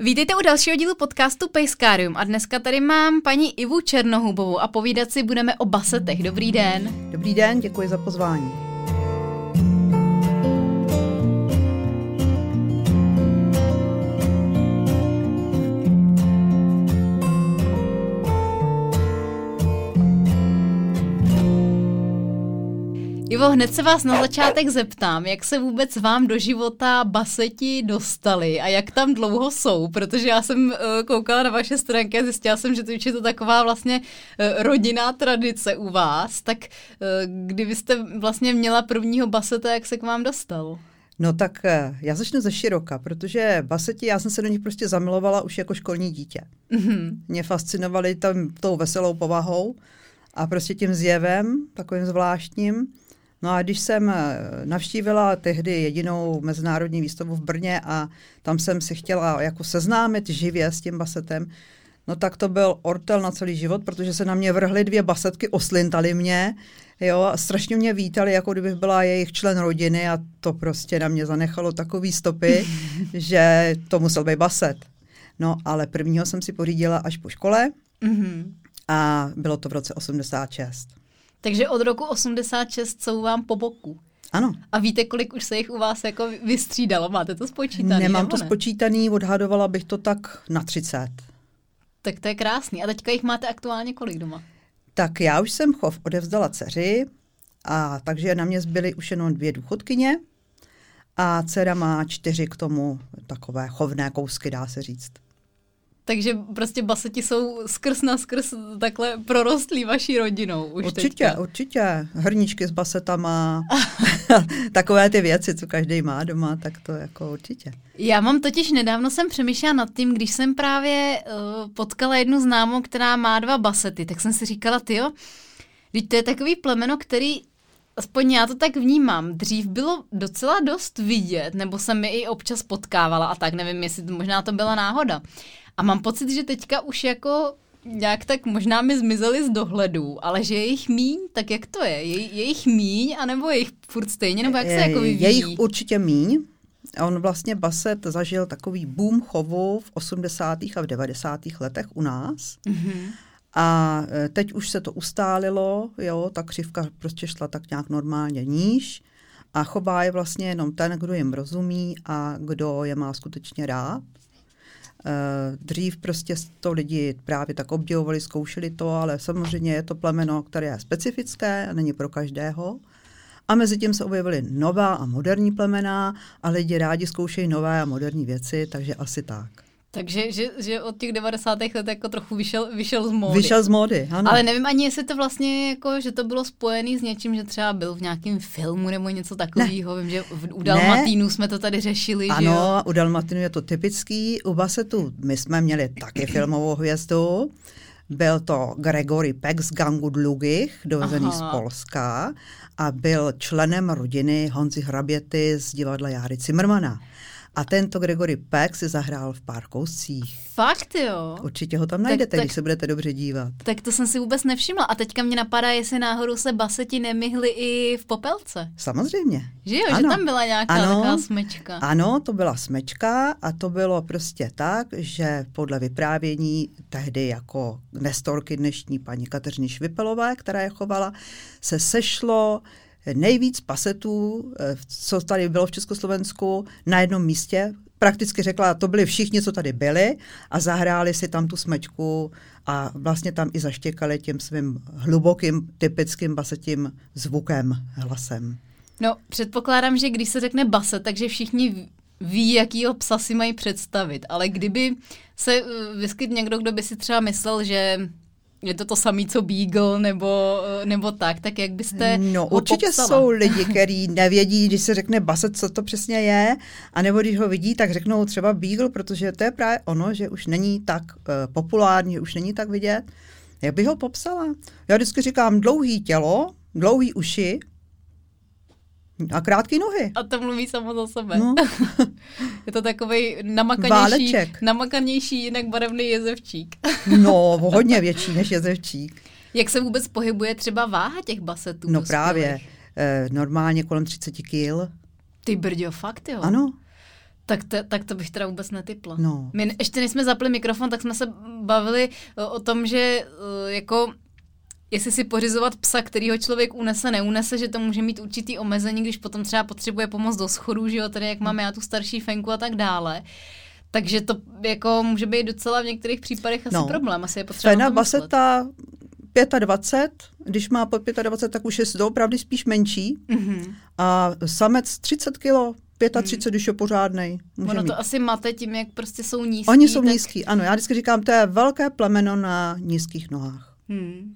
Vítejte u dalšího dílu podcastu Pejskárium a dneska tady mám paní Ivu Černohubovou a povídat si budeme o basetech. Dobrý den. Dobrý den, děkuji za pozvání. Ivo, hned se vás na začátek zeptám, jak se vůbec vám do života baseti dostali a jak tam dlouho jsou, protože já jsem uh, koukala na vaše stránky a zjistila jsem, že to je to taková vlastně uh, rodinná tradice u vás, tak uh, kdybyste vlastně měla prvního baseta, jak se k vám dostal? No tak já začnu ze široka, protože baseti, já jsem se do nich prostě zamilovala už jako školní dítě. Mm-hmm. Mě fascinovali tam tou veselou povahou a prostě tím zjevem, takovým zvláštním. No a když jsem eh, navštívila tehdy jedinou mezinárodní výstavu v Brně a tam jsem si chtěla jako seznámit živě s tím basetem, no tak to byl ortel na celý život, protože se na mě vrhly dvě basetky, oslintali mě, jo, a strašně mě vítali, jako kdybych byla jejich člen rodiny a to prostě na mě zanechalo takový stopy, že to musel být baset. No, ale prvního jsem si pořídila až po škole mm-hmm. a bylo to v roce 86. Takže od roku 86 jsou vám po boku. Ano. A víte, kolik už se jich u vás jako vystřídalo? Máte to spočítané? Nemám to ne? spočítaný, odhadovala bych to tak na 30. Tak to je krásný. A teďka jich máte aktuálně kolik doma? Tak já už jsem chov odevzdala dceři, a takže na mě zbyly už jenom dvě důchodkyně a dcera má čtyři k tomu takové chovné kousky, dá se říct. Takže prostě baseti jsou skrz na skrz takhle prorostlí vaší rodinou už Určitě, teďka. určitě. Hrničky s basetama, takové ty věci, co každý má doma, tak to jako určitě. Já mám totiž nedávno jsem přemýšlela nad tím, když jsem právě uh, potkala jednu známou, která má dva basety, tak jsem si říkala, tyjo, teď to je takový plemeno, který aspoň já to tak vnímám, dřív bylo docela dost vidět, nebo jsem mi i občas potkávala a tak, nevím, jestli to, možná to byla náhoda. A mám pocit, že teďka už jako nějak tak možná mi zmizeli z dohledu, ale že je jich míň, tak jak to je? Je, je jich míň, anebo je jich furt stejně, nebo jak se jako vyvíjí? Je jich určitě míň. On vlastně Baset zažil takový boom chovu v 80. a v 90. letech u nás. Mm-hmm. A e, teď už se to ustálilo, jo, ta křivka prostě šla tak nějak normálně níž a chová je vlastně jenom ten, kdo jim rozumí a kdo je má skutečně rád. Eh, dřív prostě to lidi právě tak obdivovali, zkoušeli to, ale samozřejmě je to plemeno, které je specifické a není pro každého. A mezi tím se objevily nová a moderní plemena a lidi rádi zkoušejí nové a moderní věci, takže asi tak. Takže že, že od těch 90. let jako trochu vyšel, vyšel z módy. Vyšel z módy, ano. Ale nevím ani, jestli to vlastně jako, že to bylo spojené s něčím, že třeba byl v nějakém filmu nebo něco takového. Vím, že v, u Dalmatínu ne. jsme to tady řešili. Ano, že jo? u Dalmatínu je to typický. U Basetu my jsme měli taky filmovou hvězdu. Byl to Gregory Peck z gangu Dlugich, dovezený Aha. z Polska a byl členem rodiny Honzi Hraběty z divadla Járy Cimrmana. A tento Gregory Peck si zahrál v pár kouscích. Fakt jo? Určitě ho tam najdete, tak, když se budete dobře dívat. Tak to jsem si vůbec nevšimla. A teďka mě napadá, jestli náhodou se baseti nemyhly i v popelce. Samozřejmě. Že jo, ano. že tam byla nějaká ano, taková smečka. Ano, to byla smečka a to bylo prostě tak, že podle vyprávění tehdy jako nestorky dnešní paní Kateřiny Švipelové, která je chovala, se sešlo nejvíc pasetů, eh, co tady bylo v Československu, na jednom místě. Prakticky řekla, to byli všichni, co tady byli a zahráli si tam tu smečku a vlastně tam i zaštěkali tím svým hlubokým, typickým basetím zvukem, hlasem. No, předpokládám, že když se řekne baset, takže všichni ví, jakýho psa si mají představit, ale kdyby se eh, vyskyt někdo, kdo by si třeba myslel, že je to to samé, co Beagle nebo, nebo tak, tak jak byste No určitě popsala? jsou lidi, kteří nevědí, když se řekne baset, co to přesně je, a nebo když ho vidí, tak řeknou třeba Beagle, protože to je právě ono, že už není tak uh, populární, že už není tak vidět. Jak bych ho popsala? Já vždycky říkám dlouhý tělo, dlouhý uši, a krátké nohy. A to mluví samo za sebe. No. je to takový namakanější, namakanější, jinak barevný jezevčík. no, hodně větší než jezevčík. Jak se vůbec pohybuje třeba váha těch basetů? No právě. E, normálně kolem 30 kg. Ty brďo, fakt jo? Ano. Tak to, tak to bych teda vůbec netypla. No. My ještě než jsme zapli mikrofon, tak jsme se bavili o, o tom, že uh, jako jestli si pořizovat psa, kterýho člověk unese, neunese, že to může mít určitý omezení, když potom třeba potřebuje pomoc do schodů, že jo, tady jak máme já tu starší fenku a tak dále. Takže to jako může být docela v některých případech asi No. problém. Asi je potřeba Fena baseta 25, když má pod 25, tak už je doopravdy spíš menší. Mhm. A samec 30 kilo, 35, když je pořádnej. Může Ono mít. to asi mate tím, jak prostě jsou nízký. Oni jsou tak... nízký, ano. Já vždycky říkám, to je velké plemeno na nízkých nohách. Hmm.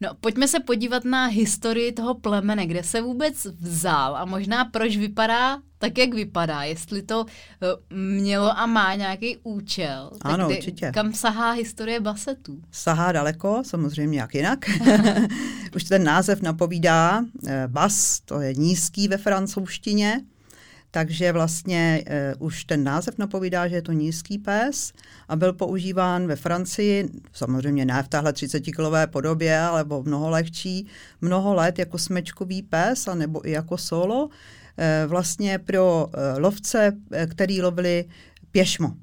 No, pojďme se podívat na historii toho plemene, kde se vůbec vzal a možná proč vypadá tak, jak vypadá. Jestli to eh, mělo a má nějaký účel. Ano, kde- určitě. Kam sahá historie basetů? Sahá daleko, samozřejmě jak jinak. Už ten název napovídá. eh, Bas, to je nízký ve francouzštině, takže vlastně uh, už ten název napovídá, že je to nízký pes a byl používán ve Francii, samozřejmě ne v tahle 30-kilové podobě, ale mnoho lehčí, mnoho let jako smečkový pes, anebo i jako solo, eh, vlastně pro eh, lovce, eh, který lovili pěšmo.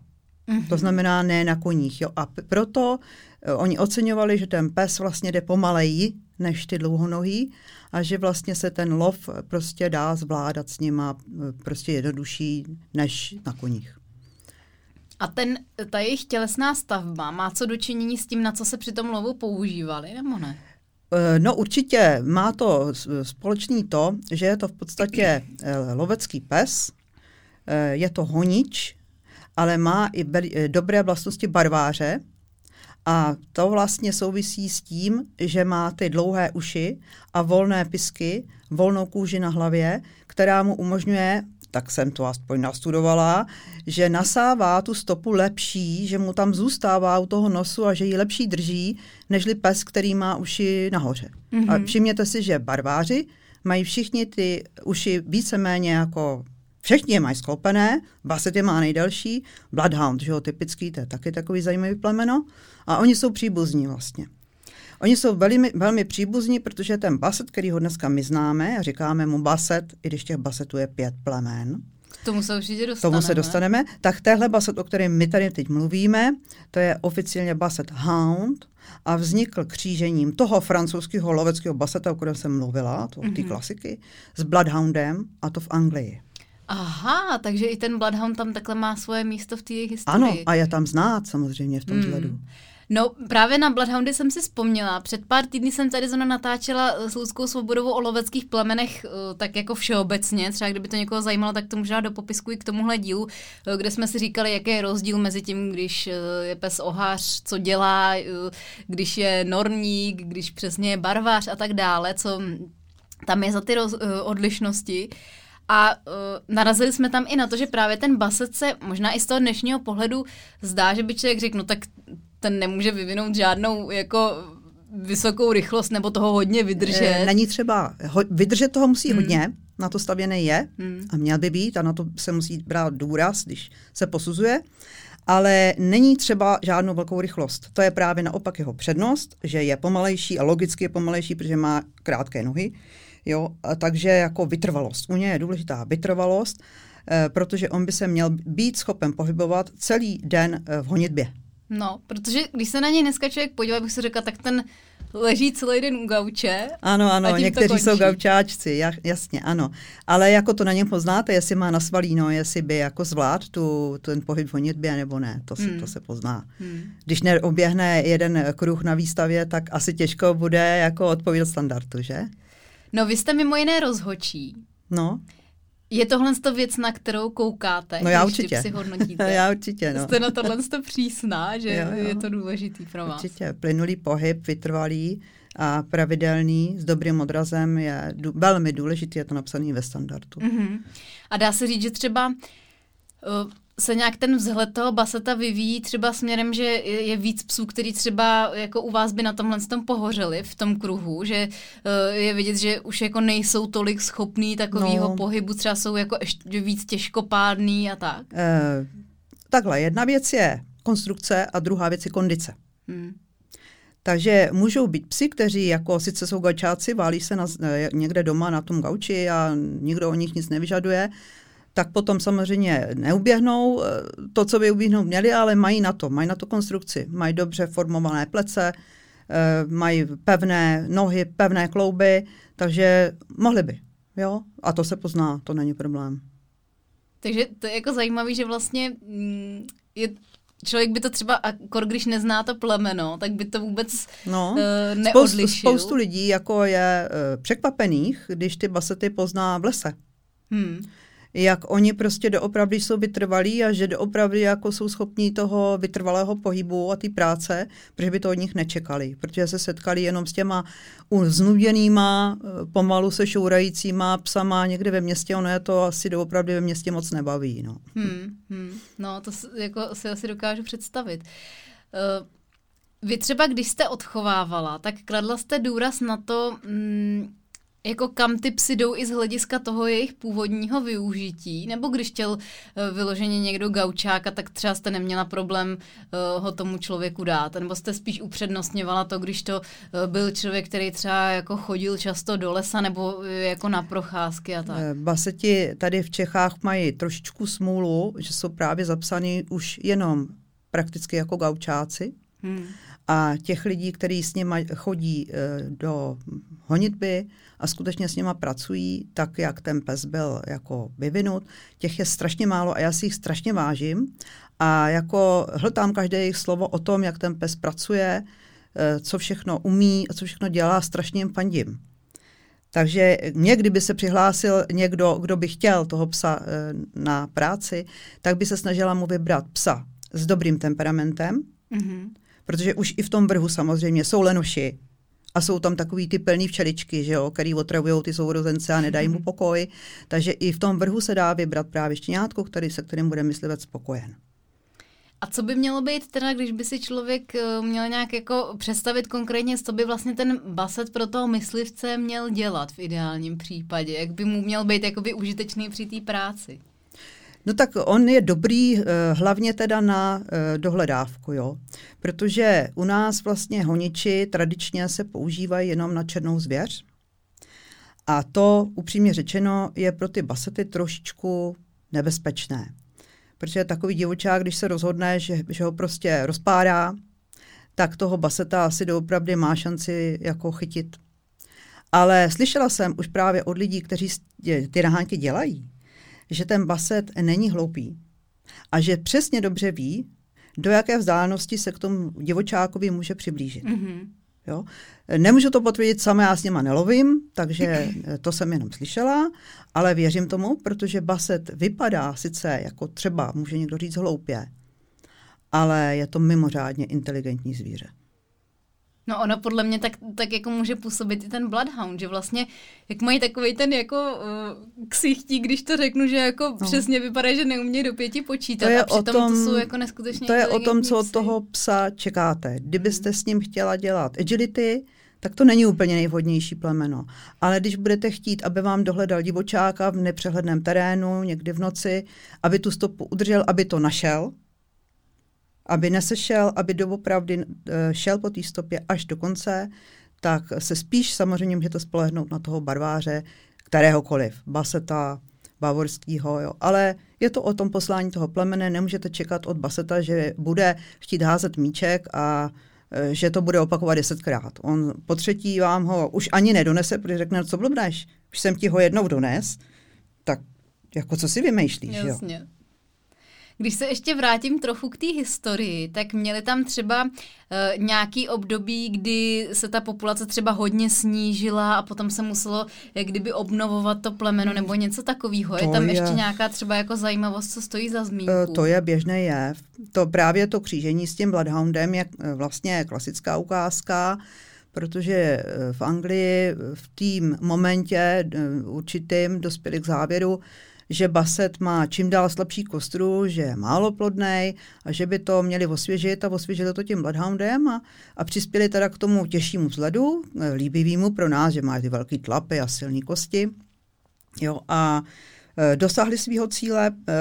Mhm. To znamená ne na koních. Jo. A p- proto eh, oni oceňovali, že ten pes vlastně jde pomaleji než ty dlouhonohý a že vlastně se ten lov prostě dá zvládat s nima eh, prostě jednodušší než na koních. A ten, ta jejich tělesná stavba má co dočinění s tím, na co se při tom lovu používali, nebo ne? Eh, No určitě má to s- společný to, že je to v podstatě lovecký pes, je to honič, ale má i dobré vlastnosti barváře a to vlastně souvisí s tím, že má ty dlouhé uši a volné pisky, volnou kůži na hlavě, která mu umožňuje, tak jsem to aspoň nastudovala, že nasává tu stopu lepší, že mu tam zůstává u toho nosu a že ji lepší drží, nežli pes, který má uši nahoře. Mm-hmm. A všimněte si, že barváři mají všichni ty uši víceméně jako Všichni je mají sklopené, Basset je má nejdelší, Bloodhound, že jo, typický, to je taky takový zajímavý plemeno, a oni jsou příbuzní vlastně. Oni jsou velmi, velmi příbuzní, protože ten Basset, který ho dneska my známe, a říkáme mu Basset, i když těch Bassetů je pět plemen, K tomu se určitě dostaneme. tomu se dostaneme, tak téhle Basset, o kterém my tady teď mluvíme, to je oficiálně Basset Hound a vznikl křížením toho francouzského loveckého Basseta, o kterém jsem mluvila, to, mm-hmm. ty klasiky, s Bloodhoundem a to v Anglii. Aha, takže i ten Bloodhound tam takhle má svoje místo v té jejich historii. Ano, a je tam znát samozřejmě v tom Mm. vzhledu. No právě na Bloodhoundy jsem si vzpomněla. Před pár týdny jsem tady zrovna natáčela eh, s Ludskou Svobodovou o loveckých plemenech, eh, tak jako všeobecně. Třeba kdyby to někoho zajímalo, tak to můžu dát do popisku i k tomuhle dílu, eh, kde jsme si říkali, jaký je rozdíl mezi tím, když je pes ohář, co dělá, když je norník, když přesně je barvář a tak dále, co tam je za ty roz, odlišnosti. A uh, narazili jsme tam i na to, že právě ten baset se možná i z toho dnešního pohledu zdá, že by člověk řekl, no tak ten nemůže vyvinout žádnou jako vysokou rychlost nebo toho hodně vydržet. E, není třeba, ho, vydržet toho musí hmm. hodně, na to stavěný je Hmm. a měl by být a na to se musí brát důraz, když se posuzuje, ale není třeba žádnou velkou rychlost. To je právě naopak jeho přednost, že je pomalejší a logicky je pomalejší, protože má krátké nohy. Jo, a takže jako vytrvalost. U něj je důležitá vytrvalost, eh, protože on by se měl být schopen pohybovat celý den eh, v honitbě. No, protože když se na něj dneska člověk podívá, bych si řekla, tak ten leží celý den u gauče. Ano, ano, někteří jsou gaučáčci, ja, jasně, ano. Ale jako to na něm poznáte, jestli má nasvalíno, jestli by jako zvlád tu, ten pohyb v honitbě nebo ne, to se, Hmm. to se pozná. Hmm. Když neoběhne jeden kruh na výstavě, tak asi těžko bude jako odpovídat standardu, že? No, vy jste mimo jiné rozhočí. No, Je tohle to věc, na kterou koukáte, no já určitě. psy hodnotíte? já určitě, no. Jste na tohle to přísná, že Jo, jo. je to důležitý pro vás. Určitě. Plynulý pohyb, vytrvalý a pravidelný, s dobrým odrazem je dů, velmi důležitý, je to napsané ve standardu. Mm-hmm. A dá se říct, že třeba uh, se nějak ten vzhled toho baseta vyvíjí třeba směrem, že je, víc psů, který třeba jako u vás by na tomhle tom pohořeli v tom kruhu, že uh, je vidět, že už jako nejsou tolik schopný takového No. pohybu, třeba jsou jako ještě víc těžkopádný a tak. Eh, takhle, jedna věc je konstrukce a druhá věc je kondice. Hmm. Takže můžou být psi, kteří jako sice jsou gaučáci, válí se na, eh, někde doma na tom gauči a nikdo o nich nic nevyžaduje, tak potom samozřejmě neuběhnou to, co by uběhnout měli, ale mají na to, mají na to konstrukci, mají dobře formované plece, mají pevné nohy, pevné klouby, takže mohli by. Jo? A to se pozná, to není problém. Takže to je jako zajímavé, že vlastně mm, je, člověk by to třeba, akor když nezná to plemeno, tak by to vůbec no, uh, neodlišil. Spoustu, spoustu lidí jako je uh, překvapených, když ty basety pozná v lese. Hmm jak oni prostě doopravdy jsou vytrvalí a že doopravdy jako jsou schopní toho vytrvalého pohybu a té práce, protože by to od nich nečekali, protože se setkali jenom s těma znuděnýma, pomalu se šourajícíma psama někde ve městě, ono je to asi doopravdy ve městě moc nebaví. No, hmm, hmm. no to jako si asi dokážu představit. Uh, vy třeba, když jste odchovávala, tak kladla jste důraz na to, mm, jako kam ty psy jdou i z hlediska toho jejich původního využití, nebo když chtěl uh, vyloženě někdo gaučáka, tak třeba jste neměla problém uh, ho tomu člověku dát, nebo jste spíš upřednostňovala to, když to uh, byl člověk, který třeba jako chodil často do lesa, nebo jako na procházky a tak. Baseti tady v Čechách mají trošičku smůlu, že jsou právě zapsaní už jenom prakticky jako gaučáci. Hmm. A těch lidí, kteří s nimi chodí do honitby a skutečně s nima pracují tak, jak ten pes byl jako vyvinut. Těch je strašně málo a já si jich strašně vážím a jako hltám každé jejich slovo o tom, jak ten pes pracuje, eh, co všechno umí a co všechno dělá, strašně jim fandím. Takže mě, kdyby se přihlásil někdo, kdo by chtěl toho psa eh, na práci, tak by se snažila mu vybrat psa s dobrým temperamentem, mm-hmm. Protože už i v tom vrhu samozřejmě jsou lenoši, a jsou tam takový ty plný včeličky, že jo, který otravují ty sourozence a nedají mu mhm. pokoj. Takže i v tom vrhu se dá vybrat právě štěňátko, který, se kterým bude myslivec spokojen. A co by mělo být teda, když by si člověk eh, měl nějak jako představit konkrétně, co by vlastně ten baset pro toho myslivce měl dělat v ideálním případě? Jak by mu měl být jakoby užitečný při té práci? No tak on je dobrý uh, hlavně teda na uh, dohledávku, jo. Protože u nás vlastně honiči tradičně se používají jenom na černou zvěř. A to, upřímně řečeno, je pro ty basety trošičku nebezpečné. Protože takový divočák, když se rozhodne, že, že ho prostě rozpárá, tak toho baseta asi doopravdy má šanci jako chytit. Ale slyšela jsem už právě od lidí, kteří ty nahánky dělají, že ten baset není hloupý a že přesně dobře ví, do jaké vzdálenosti se k tomu divočákovi může přiblížit. Mm-hmm. Jo? Nemůžu to potvrdit sama, já s něma nelovím, takže to jsem jenom slyšela, ale věřím tomu, protože baset vypadá sice jako třeba, může někdo říct hloupě, ale je to mimořádně inteligentní zvíře. No ono podle mě tak, tak jako může působit i ten Bloodhound, že vlastně, jak mají takový ten jako uh, ksichtí, když to řeknu, že jako no. přesně vypadá, že neumějí do pěti počítat to je a přitom tom, to jsou jako neskutečně To je o tom, co od toho psa čekáte. Kdybyste hmm. s ním chtěla dělat agility, tak to není úplně nejvhodnější plemeno. Ale když budete chtít, aby vám dohledal divočáka v nepřehledném terénu, někdy v noci, aby tu stopu udržel, aby to našel, aby nesešel, aby doopravdy eh, šel po té stopě až do konce, tak se spíš samozřejmě můžete spolehnout na toho barváře, kteréhokoliv, baseta, bavorského, jo. Ale je to o tom poslání toho plemene, nemůžete čekat od baseta, že bude chtít házet míček a eh, že to bude opakovat desetkrát. On po třetí vám ho už ani nedonese, protože řekne, co blbneš, už jsem ti ho jednou dones, tak jako co si vymýšlíš, Jasně. jo? Když se ještě vrátím trochu k té historii, tak měli tam třeba uh, nějaký období, kdy se ta populace třeba hodně snížila a potom se muselo jak kdyby obnovovat to plemeno nebo něco takového. Je tam je, ještě nějaká třeba jako zajímavost, co stojí za zmínku? Uh, to je běžný jev. To právě to křížení s tím Bloodhoundem je vlastně klasická ukázka protože v Anglii v tým momentě určitým dospěli k závěru, že baset má čím dál slabší kostru, že je málo plodnej a že by to měli osvěžit a osvěžili to tím Bloodhoundem a, a přispěli teda k tomu těžšímu vzhledu, eh, líbivýmu pro nás, že má ty velké tlapy a silné kosti. Jo, a e, dosáhli svého cíle e,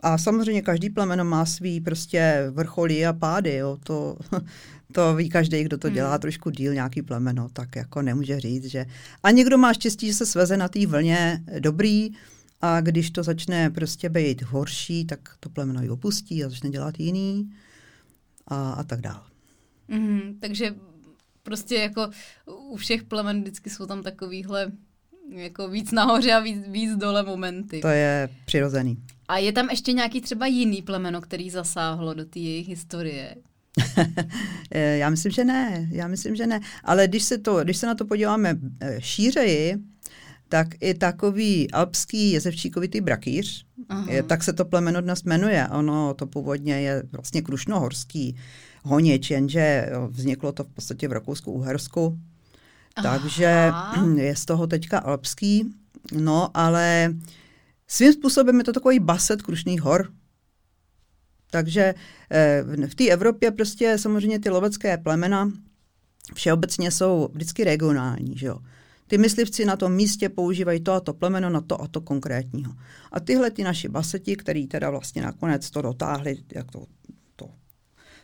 a samozřejmě každý plemeno má svý prostě vrcholy a pády, jo, to, to ví každý, kdo to dělá hmm. trošku díl, nějaký plemeno, tak jako nemůže říct, že... A někdo má štěstí, že se sveze na té vlně dobrý, a když to začne prostě být horší, tak to plemeno ji opustí a začne dělat jiný a, a tak dále. Mm, takže prostě jako u všech plemen vždycky jsou tam takovýhle jako víc nahoře a víc, víc dole momenty. To je přirozený. A je tam ještě nějaký třeba jiný plemeno, který zasáhlo do té jejich historie? Eh, já myslím, že ne. Já myslím, že ne. Ale když se, to, když se na to podíváme eh, šířeji, tak i takový alpský jezevčíkovitý brakýř, je, tak se to plemeno dnes jmenuje. Ono to původně je vlastně krušnohorský honič, jenže vzniklo to v podstatě v Rakousku-Uhersku. Takže je z toho teďka alpský. No, ale svým způsobem je to takový baset krušných hor. Takže eh, v té Evropě prostě samozřejmě ty lovecké plemena všeobecně jsou vždycky regionální, že jo. Ty myslivci na tom místě používají to a to plemeno na to a to konkrétního. A tyhle ty naši baseti, který teda vlastně nakonec to dotáhli, jak to, to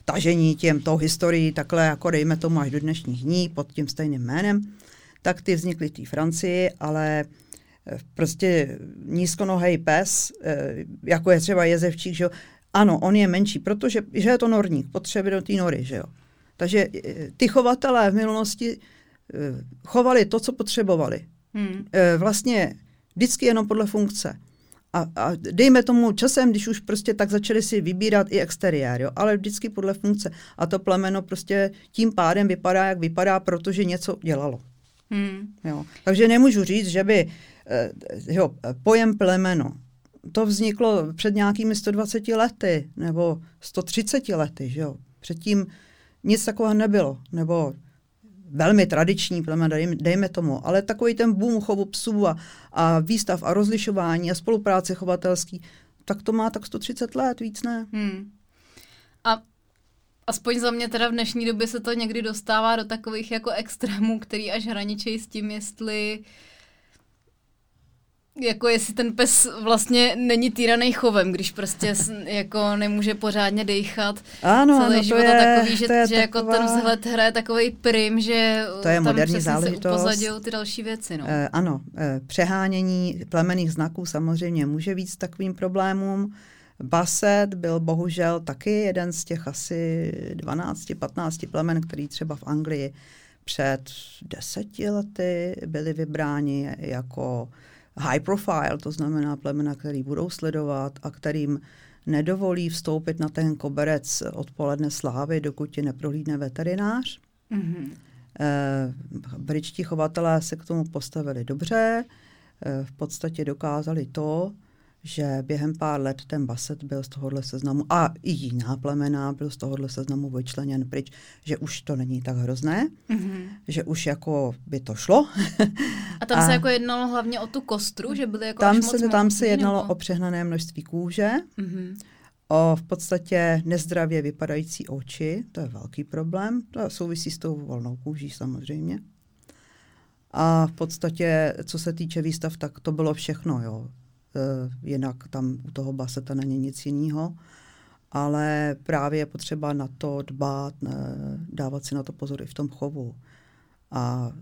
tažení těm, tou historií, takhle jako dejme tomu až do dnešních dní pod tím stejným jménem, tak ty vznikly té Francii, ale eh, prostě nízkonohej pes, eh, jako je třeba jezevčík, že jo, ano, on je menší, protože že je to norník, potřebuje do té nory, že jo. Takže eh, ty chovatelé v minulosti chovali to, co potřebovali. Hmm. Eh, vlastně vždycky jenom podle funkce. A, a dejme tomu časem, když už prostě tak začali si vybírat i exteriér, jo, ale vždycky podle funkce. A to plemeno prostě tím pádem vypadá, jak vypadá, protože něco dělalo. Hmm. Jo. Takže nemůžu říct, že by eh, jo, pojem plemeno, to vzniklo před nějakými 120 lety nebo 130 lety, že jo. Předtím nic takového nebylo, nebo velmi tradiční dejme tomu, ale takový ten boom chovu psů a, a výstav a rozlišování a spolupráce chovatelský, tak to má tak 130 let, víc ne. Hmm. A aspoň za mě teda v dnešní době se to někdy dostává do takových jako extrémů, který až hraničí s tím, jestli uh, jako jestli ten pes vlastně není týraný chovem, když prostě jako nemůže pořádně dejchat. Ano, celý no život je, takový, že, to je že jako taková... jako ten vzhled hraje takový prim, že to je tam moderní záležitost. se ty další věci. No. Eh, ano, eh, přehánění plemených znaků samozřejmě může víc takovým problémům. Baset byl bohužel taky jeden z těch asi 12-15 plemen, který třeba v Anglii před deseti lety byli vybráni jako high profile, to znamená plemena, který budou sledovat a kterým nedovolí vstoupit na ten koberec odpoledne slávy, dokud ti neprohlídne veterinář. Mm-hmm. E, britští chovatelé se k tomu postavili dobře, e, v podstatě dokázali to, že během pár let ten Baset byl z tohohle seznamu a i jiná plemena byl z tohohle seznamu vyčleněn pryč, že už to není tak hrozné, mm-hmm. že už jako by to šlo. a tam a se jako jednalo hlavně o tu kostru, že byly jako tam se, Tam se jednalo nebo? o přehnané množství kůže, mm-hmm. o v podstatě nezdravě vypadající oči, to je velký problém, to souvisí s tou volnou kůží samozřejmě. A v podstatě, co se týče výstav, tak to bylo všechno, jo jinak tam u toho baseta není nic jiného. Ale právě je potřeba na to dbát, dávat si na to pozor i v tom chovu. A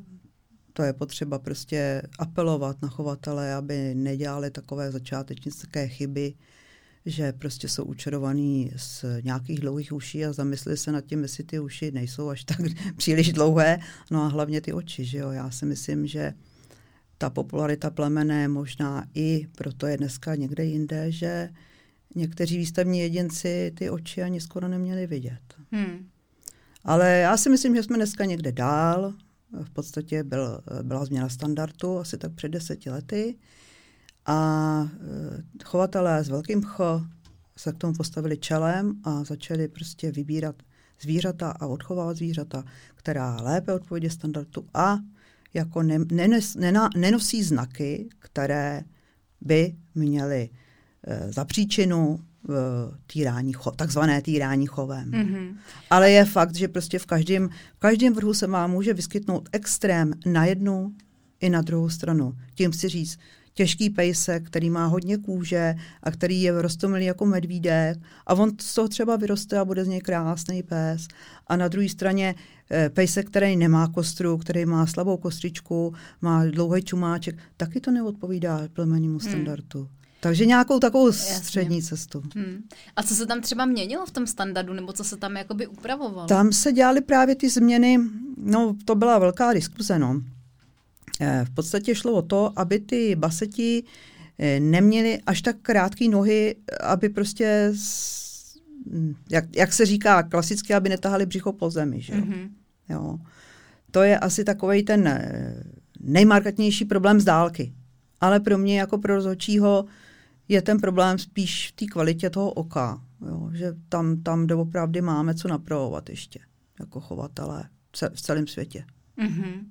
to je potřeba prostě apelovat na chovatele, aby nedělali takové začátečnické chyby, že prostě jsou učarovaný z nějakých dlouhých uší a zamysleli se nad tím, jestli ty uši nejsou až tak příliš dlouhé, no a hlavně ty oči, že jo. Já si myslím, že ta popularita plemene možná i proto je dneska někde jinde, že někteří výstavní jedinci ty oči ani skoro neměli vidět. Hmm. Ale já si myslím, že jsme dneska někde dál. V podstatě byl, byla změna standardu asi tak před deseti lety a eh, chovatelé s velkým ch se k tomu postavili čelem a začali prostě vybírat zvířata a odchovávat zvířata, která lépe odpovědě standardu a jako ne, nenes, nena, nenosí znaky, které by měly e, za příčinu e, týrání, cho, takzvané týrání chovem. Mm-hmm. Ale je fakt, že prostě v každém, v každém vrhu se vám může vyskytnout extrém na jednu i na druhou stranu. Tím si říct, těžký pejsek, který má hodně kůže a který je rostomilý jako medvídek a on z toho třeba vyroste a bude z něj krásný pes. A na druhé straně eh, pejsek, který nemá kostru, který má slabou kostričku, má dlouhý čumáček, taky to neodpovídá plemennímu hmm. standardu. Hmm. Takže nějakou takovou Jasně. střední cestu. Hmm. A co se tam třeba měnilo v tom standardu, nebo co se tam jakoby upravovalo? Tam se dělaly právě ty změny, no to byla velká diskuze, no. Eh, v podstatě šlo o to, aby ty baseti eh, neměly až tak krátké nohy, aby prostě, hm, jak, jak se říká klasicky, aby netahali břicho po zemi. Že? Mm-hmm. Jo. To je asi takový ten eh, nejmarkatnější problém z dálky. Ale pro mě jako pro rozhodčího je ten problém spíš v té kvalitě toho oka. Jo? Že tam, tam doopravdy máme co napravovat ještě jako chovatelé v celém světě. Mm-hmm.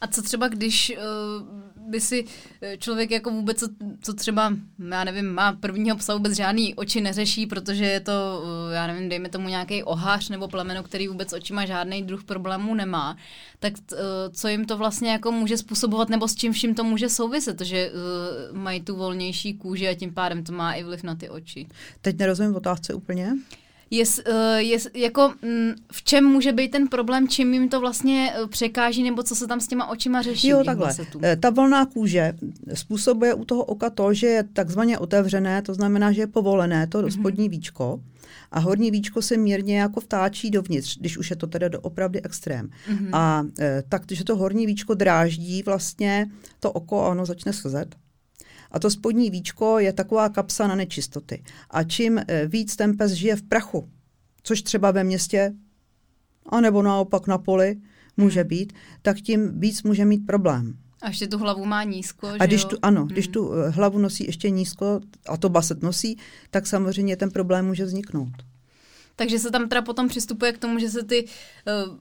A co třeba, když uh, by si eh, člověk jako vůbec, co, co třeba, já nevím, má prvního psa vůbec žádný oči neřeší, protože je to, uh, já nevím, dejme tomu nějaký ohář nebo plemeno, který vůbec očima žádný druh problémů nemá, tak uh, co jim to vlastně jako může způsobovat, nebo s čím vším to může souviset, že uh, mají tu volnější kůži a tím pádem to má i vliv na ty oči. Teď nerozumím otázce úplně je, eh, je, jako, mm, v čem může být ten problém, čím jim to vlastně eh, překáží, nebo co se tam s těma očima řeší? Jo, takhle. Eh, ta volná kůže způsobuje u toho oka to, že je takzvaně otevřené, to znamená, že je povolené to mm-hmm. spodní víčko a horní víčko se mírně jako vtáčí dovnitř, když už je to teda opravdu extrém. Mm-hmm. A tak, že to horní víčko dráždí vlastně to oko a ono začne slzet. A to spodní víčko je taková kapsa na nečistoty. A čím eh, víc ten pes žije v prachu, což třeba ve městě, anebo naopak na poli může hmm. být, tak tím víc může mít problém. A ještě tu hlavu má nízko, A když tu, ano, hmm. když tu eh, hlavu nosí ještě nízko, a to baset nosí, tak samozřejmě ten problém může vzniknout. Takže se tam teda potom přistupuje k tomu, že se ty uh,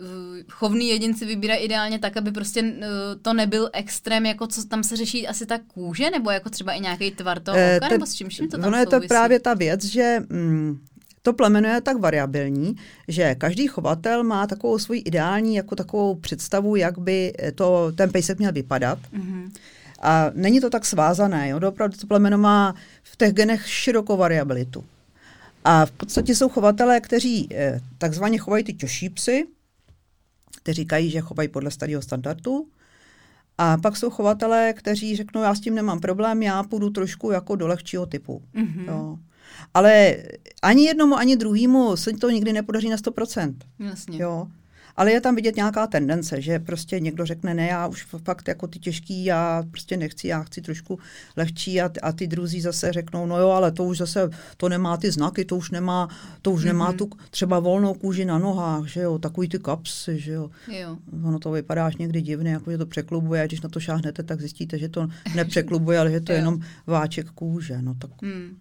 Eh, chovný jedinci vybírají ideálně tak, aby prostě eh, to nebyl extrém, jako co tam se řeší asi ta kůže, nebo jako třeba i nějaký tvar toho eh, oka, ten, nebo s čím, čím to tam Ono je to právě ta věc, že mm, to plemeno je tak variabilní, že každý chovatel má takovou svoji ideální, jako takovou představu, jak by to, ten pejsek měl vypadat. Mm-hmm. A není to tak svázané, jo? opravdu to plemeno má v těch genech širokou variabilitu. A v podstatě jsou chovatelé, kteří eh, takzvaně chovají ty těžší psy, kteří říkají, že chovají podle starého standardu. A pak jsou chovatelé, kteří řeknou, já s tím nemám problém, já půjdu trošku jako do lehčího typu. Mm-hmm. Jo. Ale ani jednomu, ani druhému se to nikdy nepodaří na 100%. Jasně. Jo. Ale je tam vidět nějaká tendence, že prostě někdo řekne, ne, já už fakt jako ty těžký, já prostě nechci, já chci trošku lehčí a, a ty druzí zase řeknou, no jo, ale to už zase, to nemá ty znaky, to už nemá, to už mm-hmm. nemá tu třeba volnou kůži na nohách, že jo, takový ty kapsy, že jo. jo. Ono to vypadá až někdy divně, jako že to překlubuje, a když na to šáhnete, tak zjistíte, že to nepřeklubuje, ale že to je jenom váček kůže, no tak... Mm.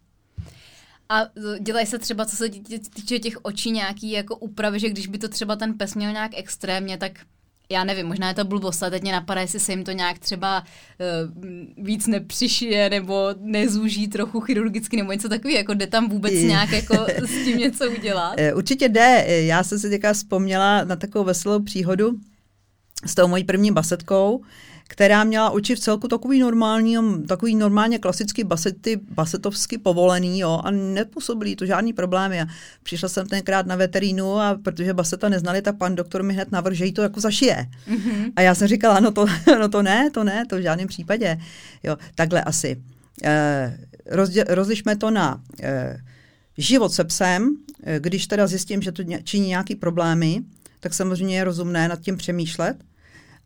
A dělají se třeba, co se týče těch očí, nějaký jako úpravy, že když by to třeba ten pes měl nějak extrémně, tak já nevím, možná je to blbost, ale teď mě napadá, jestli se jim to nějak třeba uh, víc nepřišije nebo nezúží trochu chirurgicky nebo něco takového, jako jde tam vůbec nějak jako s tím něco udělat? Eh, určitě jde. Já jsem si teďka vzpomněla na takovou veselou příhodu s tou mojí první basetkou, která měla oči v celku takový normální, takový normálně klasický basety, basetovsky povolený, jo, a nepůsobily to žádný problémy. A přišla jsem tenkrát na veterínu a protože baseta neznali, tak pan doktor mi hned navrhl, že jí to jako zašije. Mm-hmm. A já jsem říkala, no to, no to ne, to ne, to v žádném případě. Jo, takhle asi. Eh, rozdě, rozlišme to na eh, život se psem, eh, když teda zjistím, že to činí nějaký problémy, tak samozřejmě je rozumné nad tím přemýšlet.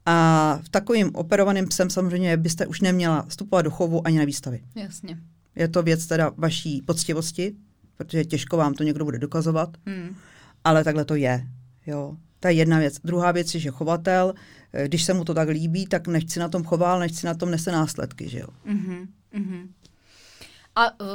A v takovým operovaným psem samozřejmě byste už neměla vstupovat do chovu ani na výstavy. Jasně. Je to věc teda vaší poctivosti, protože těžko vám to někdo bude dokazovat, hmm. ale takhle to je. Jo. To je jedna věc. Druhá věc je, že chovatel, eh, když se mu to tak líbí, tak nechci na tom choval, nechci na tom nese následky. Že jo? Mm-hmm. Mm-hmm. A uh,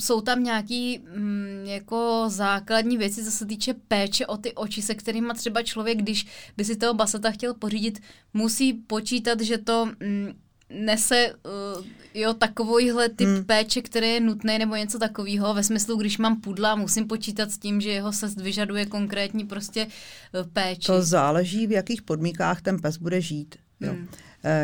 jsou tam nějaký mm, jako základní věci, co se týče péče o ty oči, se kterými třeba člověk, když by si toho basata chtěl pořídit, musí počítat, že to mm, nese uh, jo, takovýhle typ hmm. péče, který je nutný nebo něco takového. Ve smyslu, když mám pudla, musím počítat s tím, že jeho sest vyžaduje konkrétní prostě uh, péči. To záleží, v jakých podmínkách ten pes bude žít. Jo. Hmm.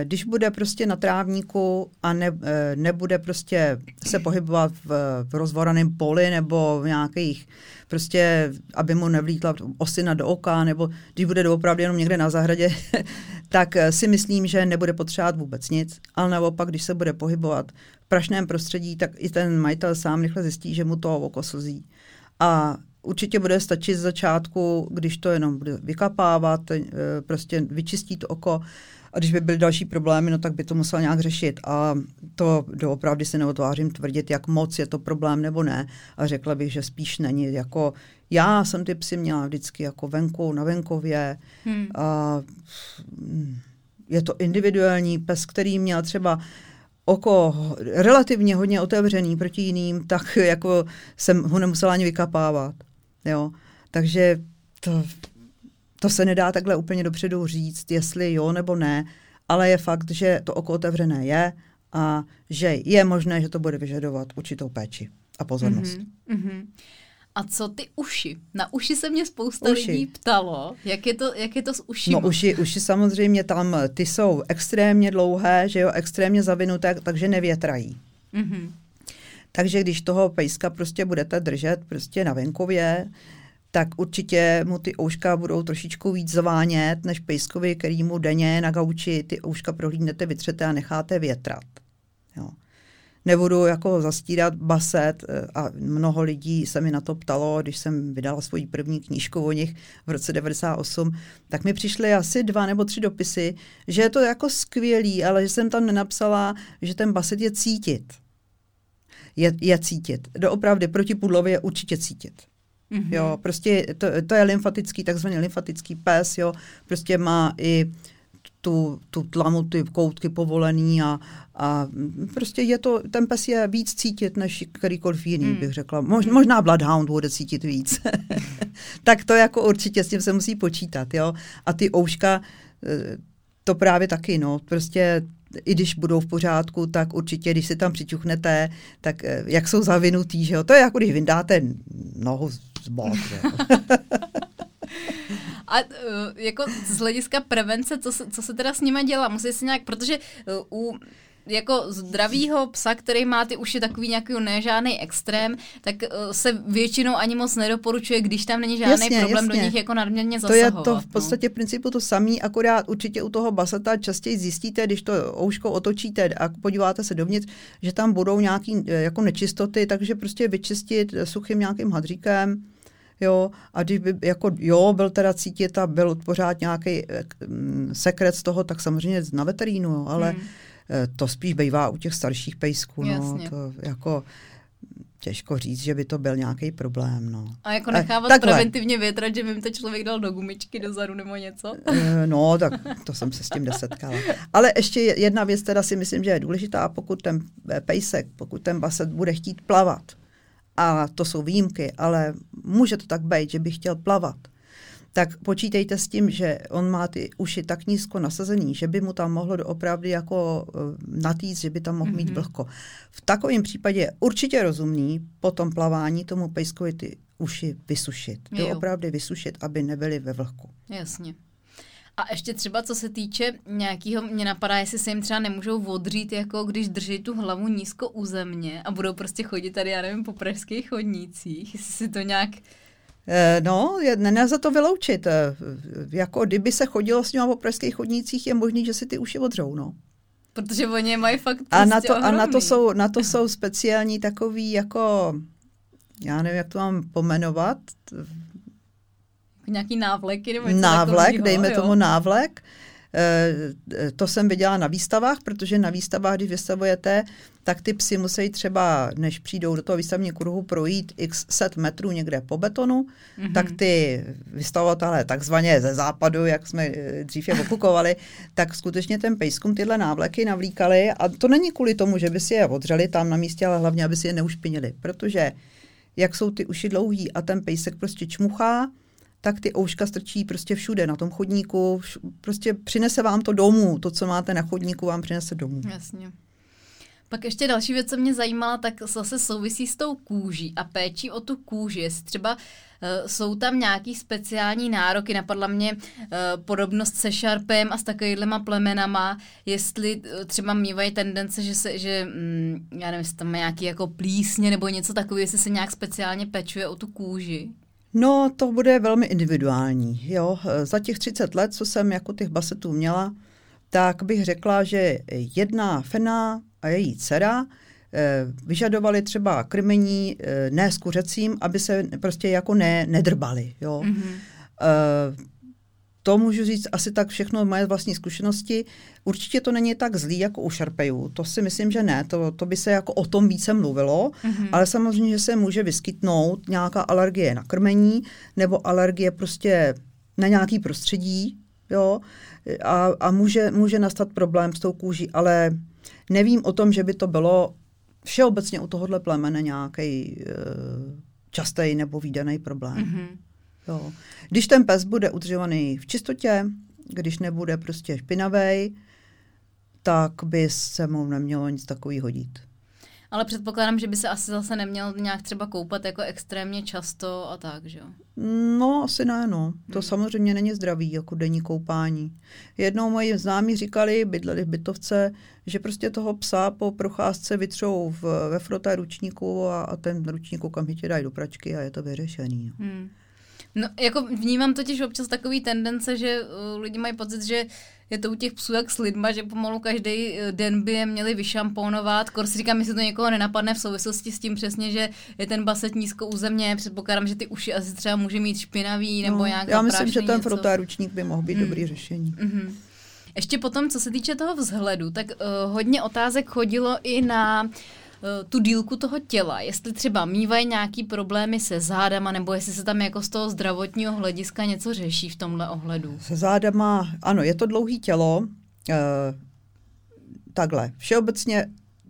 Když bude prostě na trávníku a ne, nebude prostě se pohybovat v, v rozvoraném poli nebo v nějakých prostě, aby mu nevlítla osina do oka, nebo když bude doopravdy jenom někde na zahradě, tak si myslím, že nebude potřebovat vůbec nic, ale naopak, když se bude pohybovat v prašném prostředí, tak i ten majitel sám rychle zjistí, že mu to oko slzí. A určitě bude stačit z začátku, když to jenom bude vykapávat, eh, prostě vyčistí to oko, a když by byly další problémy, no tak by to musel nějak řešit. A to doopravdy se neotvářím tvrdit, jak moc je to problém nebo ne. A řekla bych, že spíš není. Jako já jsem ty psy měla vždycky jako venku, na venkově. Hmm. A je to individuální pes, který měl třeba oko relativně hodně otevřený proti jiným, tak jako jsem ho nemusela ani vykapávat. Jo. Takže to to se nedá takhle úplně dopředu říct, jestli jo nebo ne, ale je fakt, že to oko otevřené je a že je možné, že to bude vyžadovat určitou péči a pozornost. Mm-hmm, mm-hmm. A co ty uši? Na uši se mě spousta uši. lidí ptalo, jak je to, jak je to s uši? No uši, uši samozřejmě tam, ty jsou extrémně dlouhé, že jo, extrémně zavinuté, takže nevětrají. Mm-hmm. Takže když toho pejska prostě budete držet prostě na venkově, tak určitě mu ty ouška budou trošičku víc zvánět, než pejskovi, který mu denně na gauči ty ouška prohlídnete, vytřete a necháte větrat. Jo. Nebudu jako zastírat baset eh, a mnoho lidí se mi na to ptalo, když jsem vydala svoji první knížku o nich v roce 98, tak mi přišly asi dva nebo tři dopisy, že je to jako skvělý, ale že jsem tam nenapsala, že ten baset je cítit. Je, je cítit. Doopravdy proti pudlovi je určitě cítit. Mm-hmm. Jo, prostě to, to je lymfatický, takzvaný lymfatický pes, jo, prostě má i tu, tu tlamu, ty koutky povolený a, a prostě je to, ten pes je víc cítit než kterýkoliv jiný, mm. bych řekla. Mož, možná Bloodhound bude cítit víc. tak to jako určitě s tím se musí počítat, jo. A ty ouška, eh, to právě taky, no, prostě i když budou v pořádku, tak určitě, když si tam přičuchnete, tak eh, jak jsou zavinutý, že jo? To je jako když vyndáte nohu z bot, A uh, jako z hlediska prevence, co se, co se teda s nimi dělá? Musí se nějak, protože uh, u jako zdravýho psa, který má ty uši takový nějaký nežádný extrém, tak uh, se většinou ani moc nedoporučuje, když tam není žádný jasně, problém jasně. do nich jako nadměrně zasahovat. To je to v no. podstatě v principu to samý, akorát určitě u toho basata častěji zjistíte, když to ouško otočíte a podíváte se dovnitř, že tam budou nějaký eh, jako nečistoty, takže prostě vyčistit suchým nějakým hadříkem, jo, a když by, jako, jo, byl teda cítit a byl pořád nějaký eh, sekret z toho, tak samozřejmě na veterínu, jo, ale hmm Eh, to spíš bývá u těch starších pejsků. No, to jako těžko říct, že by to byl nějaký problém. No. A jako nechávat e, preventivně větrat, že by jim to člověk dal do gumičky, do zadu nebo něco? No, tak to jsem se s tím desetkala. Ale ještě jedna věc teda si myslím, že je důležitá, pokud ten pejsek, pokud ten baset bude chtít plavat, a to jsou výjimky, ale může to tak být, že by chtěl plavat, tak počítejte s tím, že on má ty uši tak nízko nasazený, že by mu tam mohlo doopravdy jako uh, natýct, že by tam mohl mm-hmm. mít mhm. vlhko. V takovém případě je určitě rozumný po tom plavání tomu pejskovi ty uši vysušit. Doopravdy vysušit, aby nebyly ve vlhku. Jasně. A ještě třeba co se týče nějakého, mě napadá, jestli se jim třeba nemůžou odřít, jako když drží tu hlavu nízko u země a budou prostě chodit tady, já nevím, po pražských chodnících, jestli si to nějak Eh, no, je, nelze to vyloučit. Eh, jako kdyby se chodilo s ním po pražských chodnících, je možný, že si ty uši odřou, no. Protože oni mají fakt a na, prostě to, a na to jsou, na to jsou speciální takový jako, já nevím, jak to mám pomenovat. Nějaký návleky nebo Návlek, takovýho, dejme jo. tomu návlek. Eh, to jsem viděla na výstavách, protože na výstavách, když vystavujete, tak ty psy musí třeba, než přijdou do toho výstavního kruhu, projít x set metrů někde po betonu, mm-hmm. tak ty vystavovatelé takzvaně ze západu, jak jsme eh, dřív je okukovali, tak skutečně ten pejskům tyhle návleky navlíkali a to není kvůli tomu, že by si je odřeli tam na místě, ale hlavně, aby si je neušpinili, protože jak jsou ty uši dlouhý a ten pejsek prostě čmuchá, tak ty ouška strčí prostě všude, na tom chodníku, vš- prostě přinese vám to domů, to, co máte na chodníku, vám přinese domů. Jasně. Pak ještě další věc, co mě zajímala, tak zase souvisí s tou kůží a péčí o tu kůži. Jestli třeba uh, jsou tam nějaký speciální nároky, napadla mě uh, podobnost se šarpem a s takovýhlema plemenama, jestli uh, třeba mývají tendence, že se, že, um, já nevím, jestli tam nějaký jako plísně nebo něco takového, jestli se nějak speciálně pečuje o tu kůži. No, to bude velmi individuální. Jo. Za těch 30 let, co jsem jako těch basetů měla, tak bych řekla, že jedna fena a její dcera eh, vyžadovali třeba krmení eh, ne s kuřecím, aby se prostě jako ne, nedrbali. Jo. Mm-hmm. To můžu říct asi tak všechno moje vlastní zkušenosti. Určitě to není tak zlý jako u šarpejů. To si myslím, že ne. To, to by se jako o tom více mluvilo. Mm-hmm. Ale samozřejmě, že se může vyskytnout nějaká alergie na krmení nebo alergie prostě na nějaký prostředí. Jo? A, a může, může nastat problém s tou kůží, ale nevím o tom, že by to bylo všeobecně u tohohle plemene nějaký e, častý nebo výdaný problém. Mm-hmm. Jo. Když ten pes bude udržovaný v čistotě, když nebude prostě špinavý, tak by se mu nemělo nic takového dít. Ale předpokládám, že by se asi zase neměl nějak třeba koupat jako extrémně často a tak, že jo? No, asi ne, no. To hmm. samozřejmě není zdravý, jako denní koupání. Jednou moji známí říkali, bydleli v bytovce, že prostě toho psa po procházce vytřou v, ve froté ručníku a, a ten ručník okamžitě dají do pračky a je to vyřešený. No. Hmm. No, jako vnímám totiž občas takový tendence, že uh, lidi mají pocit, že je to u těch psů jak s lidma, že pomalu každý uh, den by je měli vyšamponovat. Kor si říkám, jestli to někoho nenapadne v souvislosti s tím přesně, že je ten baset nízko u země. Předpokládám, že ty uši asi třeba může mít špinavý nebo no, nějaká Já myslím, že ten frotáručník by mohl být mm. dobrý řešení. Mm-hmm. Ještě potom, co se týče toho vzhledu, tak uh, hodně otázek chodilo i na uh, Eh, tu dílku toho těla, jestli třeba mývají nějaký problémy se zádama, nebo jestli se tam jako z toho zdravotního hlediska něco řeší v tomhle ohledu. Se zádama, ano, je to dlouhý tělo, e, takhle, všeobecně,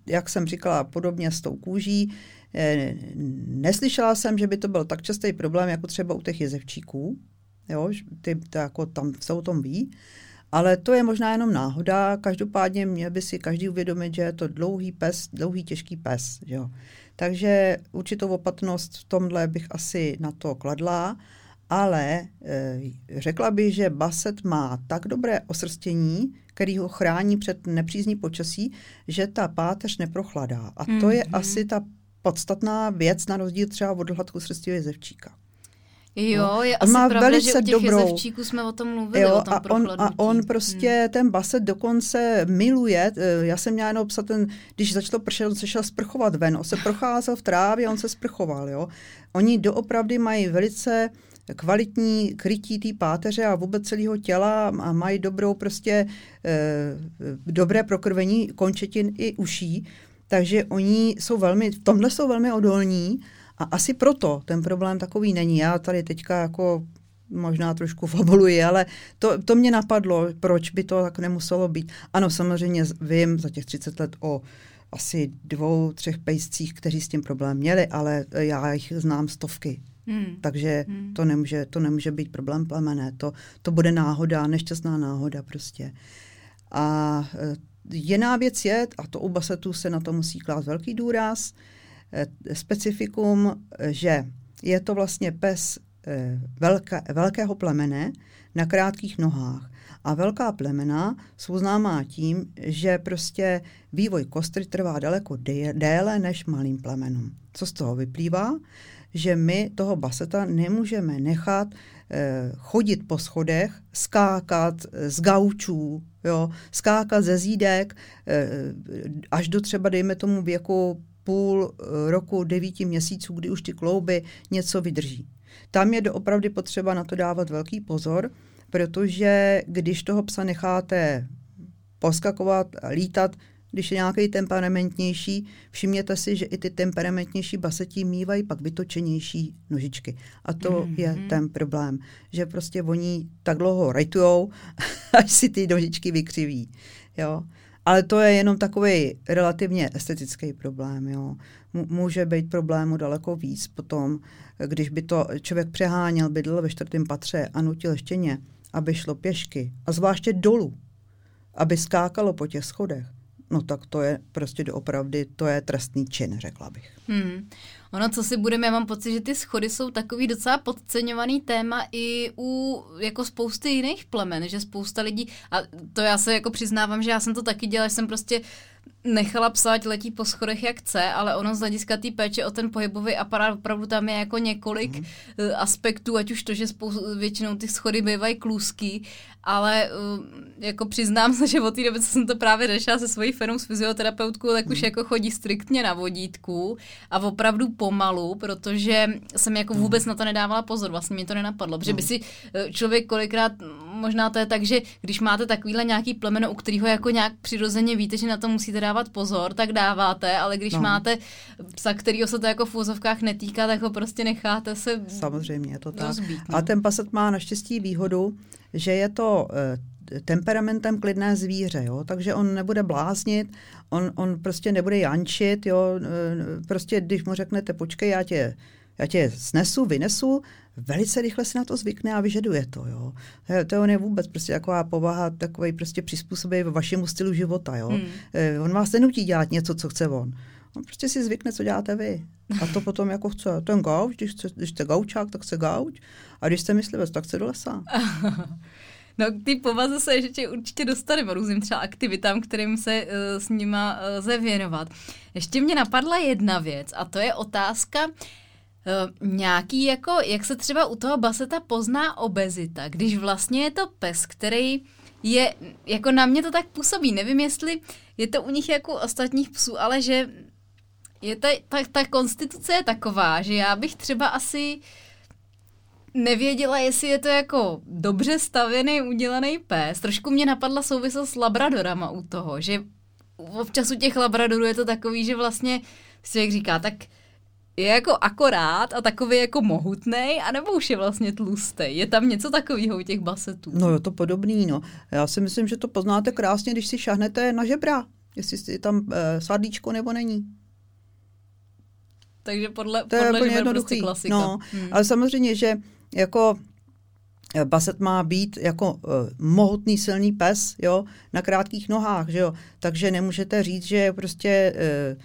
jak jsem říkala, podobně s tou kůží, e, neslyšela jsem, že by to byl tak častý problém, jako třeba u těch jezevčíků, jo, ty, ty jako tam se o tom ví, ale to je možná jenom náhoda. Každopádně měl by si každý uvědomit, že je to dlouhý pes, dlouhý těžký pes. Jo. Takže určitou opatrnost v tomhle bych asi na to kladla, ale e, řekla bych, že baset má tak dobré osrstění, který ho chrání před nepřízní počasí, že ta páteř neprochladá. A to mm-hmm. je mhm. asi ta podstatná věc na rozdíl třeba od hladkosrstivého zevčíka. Jo, je asi má pravda, velice že u těch dobrou. jsme o tom mluvili, jo, o tom a on, a on prostě, hmm. ten baset dokonce miluje, eh, já jsem měla jenom psat ten, když začalo pršet, on se šel sprchovat ven, on se procházel v trávě, on se sprchoval, jo. Oni doopravdy mají velice kvalitní krytí té páteře a vůbec celého těla a mají dobrou prostě, eh, dobré prokrvení končetin i uší, takže oni jsou velmi, v tomhle jsou velmi odolní a asi proto ten problém takový není. Já tady teďka jako možná trošku fabuluji, ale to, to mě napadlo, proč by to tak nemuselo být. Ano, samozřejmě vím za těch 30 let o asi dvou, třech pejscích, kteří s tím problém měli, ale já jich znám stovky. Hmm. Takže hmm. To, nemůže, to nemůže být problém plemené. To, to bude náhoda, nešťastná náhoda prostě. A e, jiná věc je, a to u basetů se na to musí klást velký důraz, Eh, specifikum, že je to vlastně pes eh, velké, velkého plemene na krátkých nohách. A velká plemena jsou známá tím, že prostě vývoj kostry trvá daleko déle než malým plemenům. Co z toho vyplývá? Že my toho baseta nemůžeme nechat eh, chodit po schodech, skákat z gaučů, jo, skákat ze zídek, eh, až do třeba, dejme tomu, věku půl eh, roku, devíti měsíců, kdy už ty klouby něco vydrží. Tam je doopravdy potřeba na to dávat velký pozor, protože když toho psa necháte poskakovat a lítat, když je nějaký temperamentnější, všimněte si, že i ty temperamentnější basetí mývají pak vytočenější nožičky. A to mm-hmm. je ten problém, že prostě oni tak dlouho rejtujou, až si ty nožičky vykřiví. Jo? Ale to je jenom takový relativně estetický problém. Jo. Může být problému daleko víc potom, když by to člověk přeháněl, bydlel ve čtvrtém patře a nutil štěně, aby šlo pěšky a zvláště dolů, aby skákalo po těch schodech. No tak to je prostě doopravdy, to je trestný čin, řekla bych. Hmm. Ono, co si budeme, já mám pocit, že ty schody jsou takový docela podceňovaný téma i u jako spousty jiných plemen, že spousta lidí, a to já se jako přiznávám, že já jsem to taky dělala, že jsem prostě nechala psát letí po schodech jak chce, ale ono z hlediska té péče o ten pohybový aparát opravdu tam je jako několik mm. aspektů, ať už to, že spou- většinou ty schody bývají klůzký, ale uh, jako přiznám se, že od té doby, co jsem to právě řešila se svojí fenou s fyzioterapeutkou, tak už mhm. jako chodí striktně na vodítku a opravdu pomalu, protože jsem jako mhm. vůbec na to nedávala pozor, vlastně mi to nenapadlo, protože by mhm. si eh, člověk kolikrát, možná to je tak, že když máte takovýhle nějaký plemeno, u kterého jako nějak přirozeně víte, že na to musíte dávat pozor, tak dáváte, ale když no. máte psa, kterýho se to jako v úzovkách netýká, tak ho prostě necháte se Samozřejmě, je to tak. Rozbít, no. A ten paset má naštěstí výhodu, že je to eh, temperamentem klidné zvíře, jo? takže on nebude bláznit, on, on prostě nebude jančit, jo? Eh, prostě když mu řeknete, počkej, já tě, já tě snesu, vynesu, velice rychle se na to zvykne a vyžaduje to. Jo. To on je vůbec prostě taková povaha, takový prostě přizpůsobí vašemu stylu života. Jo. Hmm. Eh, on vás nenutí dělat něco, co chce on. On prostě si zvykne, co děláte vy. A to potom jako chce. Ten gauč, když, chce, když jste gaučák, tak chce gauč. A když jste myslivec, tak chce do lesa. No té povaze se ještě určitě dostaneme různým třeba aktivitám, kterým se uh, s nima uh, lze věnovat. Ještě mě napadla jedna věc a to je otázka, uh, nějaký jako, jak se třeba u toho baseta pozná obezita, když vlastně je to pes, který je, jako na mě to tak působí, nevím jestli je to u nich jako u ostatních psů, ale že je ta, ta, ta konstituce je taková, že já bych třeba asi nevěděla, jestli je to jako dobře stavěný, udělaný pes. Trošku mě napadla souvislost s labradorama u toho, že občas u těch labradorů je to takový, že vlastně si jak říká, tak je jako akorát a takový jako mohutný, anebo už je vlastně tlustý. Je tam něco takového u těch basetů? No je to podobný, no. Já si myslím, že to poznáte krásně, když si šahnete na žebra, jestli je tam e, svadlíčko nebo není. Takže podle, to podle je žeber prostě klasika. No, hmm. ale samozřejmě, že jako eh, Baset má být jako uh, mohutný silný pes, jo, na krátkých nohách, že jo. Takže nemůžete říct, že prostě uh,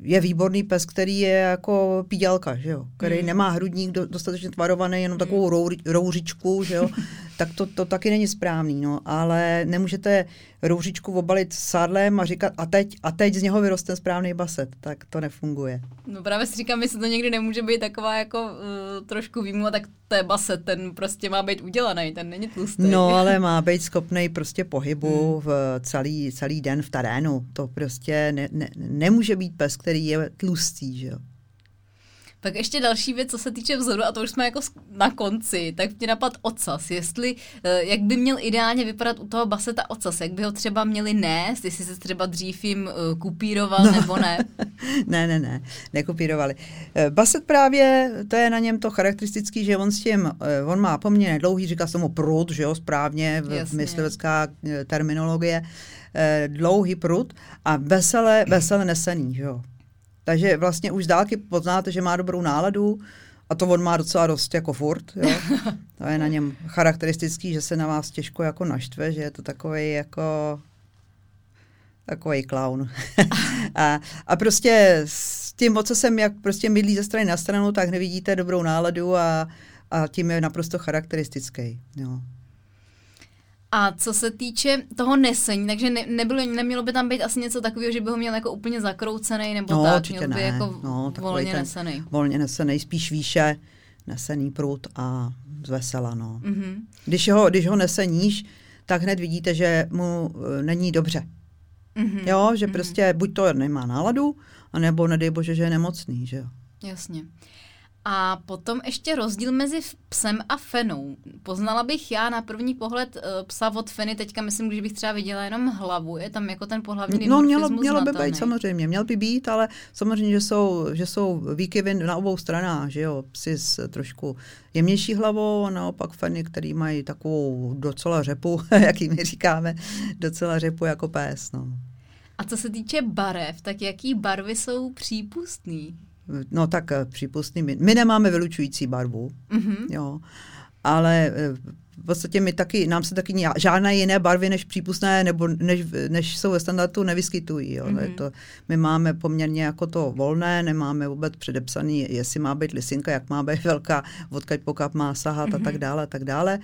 je výborný pes, který je jako pídělka, že jo? který mm. nemá hrudník do, dostatečně tvarovaný, jenom takovou rou, rouřičku, že jo? tak to, to taky není správný, no. ale nemůžete rouřičku obalit sádlem a říkat a teď, a teď z něho vyroste správný baset, tak to nefunguje. No právě si říkám, jestli to někdy nemůže být taková jako uh, trošku výmluva, tak to je baset, ten prostě má být udělaný, ten není tlustý. No ale má být schopný prostě pohybu hmm. v celý, celý den v terénu, to prostě ne, ne, nemůže být pes, který je tlustý, že jo. Pak ještě další věc, co se týče vzoru, a to už jsme jako na konci, tak mě napad ocas. Jestli, eh, jak by měl ideálně vypadat u toho baseta ocas, jak by ho třeba měli nést, jestli se třeba dřív jim eh, kupíroval no. nebo ne? ne, ne, ne, nekupírovali. Eh, baset právě, to je na něm to charakteristický, že on s tím, on má poměrně dlouhý, říká se mu prut, že jo, správně, v myslivecká terminologie, dlouhý prut a veselé, veselé nesený, že jo. Takže vlastně už z dálky poznáte, že má dobrou náladu a to on má docela dost jako furt. Jo. To je na něm charakteristický, že se na vás těžko jako naštve, že je to takový jako takový clown. a, a prostě s tím jsem jak prostě mydlí ze strany na stranu, tak nevidíte dobrou náladu a, a tím je naprosto charakteristický. Jo. A co se týče toho nesení, takže ne, nebylo, nemělo by tam být asi něco takového, že by ho měl jako úplně zakroucený nebo no, tak, měl by ne. jako no, volně nesený. Volně nesený, spíš výše nesený prut a zvesela, no. Mm-hmm. Když, ho, když ho nese níž, tak hned vidíte, že mu uh, není dobře. Mm-hmm. Jo, že mm-hmm. prostě buď to nemá náladu, anebo nedej bože, že je nemocný, že jo. Jasně. A potom ještě rozdíl mezi psem a fenou. Poznala bych já na první pohled uh, psa od feny, teďka myslím, když bych třeba viděla jenom hlavu, je tam jako ten pohlavní No mělo, mělo by být samozřejmě, měl by být, ale samozřejmě, že jsou, že jsou výkyvy na obou stranách, že jo, psi s trošku jemnější hlavou a naopak feny, který mají takovou docela řepu, jak my říkáme, docela řepu jako pes, no. A co se týče barev, tak jaký barvy jsou přípustný? No tak eh, přípustný, my, my nemáme vylučující barvu, mm-hmm. jo, ale eh, v podstatě my taky, nám se taky žádné jiné barvy než přípustné nebo než, než jsou ve standardu nevyskytují. Jo. Mm-hmm. To, my máme poměrně jako to volné, nemáme vůbec předepsaný, jestli má být lisinka, jak má být velká, odkaď pokap má sahat mm-hmm. a tak mhm. dále, a tak dále.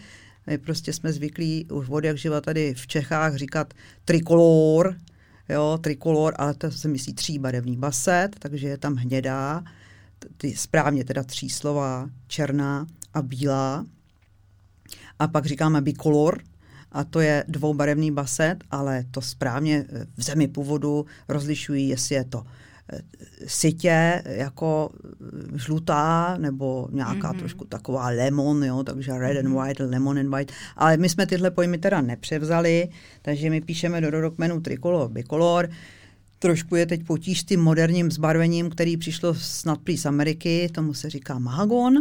My prostě jsme zvyklí už od jak živa tady v Čechách říkat trikolor, jo, trikolor, ale to se myslí tříbarevný baset, takže je tam hnědá, ty, správně teda tříslová, černá a bílá. A pak říkáme bikolor, a to je dvoubarevný baset, ale to správně v zemi původu rozlišují, jestli je to sitě jako žlutá nebo nějaká mm-hmm. trošku taková lemon, jo, takže red and mhm. white, lemon and white. Ale my jsme tyhle pojmy teda nepřevzali, takže my píšeme do rodokmenu tricolor, bicolor. Trošku je teď potíž s tím moderním zbarvením, který přišlo snad z Ameriky, tomu se říká mahagon.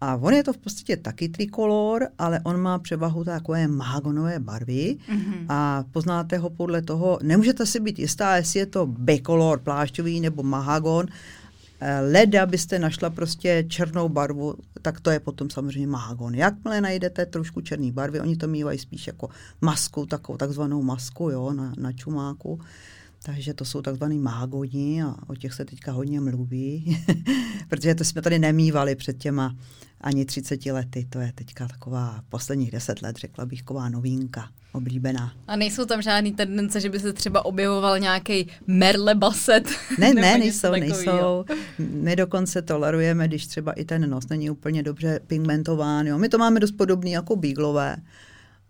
A on je to v podstatě taky trikolor, ale on má převahu takové mahagonové barvy mm-hmm. a poznáte ho podle toho, nemůžete si být jistá, jestli je to bikolor plášťový nebo mahagon, eh, leda byste našla prostě černou barvu, tak to je potom samozřejmě mahagon. Jakmile najdete trošku černé barvy, oni to mývají spíš jako masku, takovou takzvanou masku jo, na, na čumáku, takže to jsou takzvaný mágoni a o těch se teďka hodně mluví, protože to jsme tady nemývali před těma ani 30 lety. To je teďka taková posledních 10 let, řekla bych, taková novinka, oblíbená. A nejsou tam žádný tendence, že by se třeba objevoval nějaký merle baset? Ne, ne, nejsou, nejsou. My dokonce tolerujeme, když třeba i ten nos není úplně dobře pigmentován. Jo. My to máme dost podobný jako bíglové.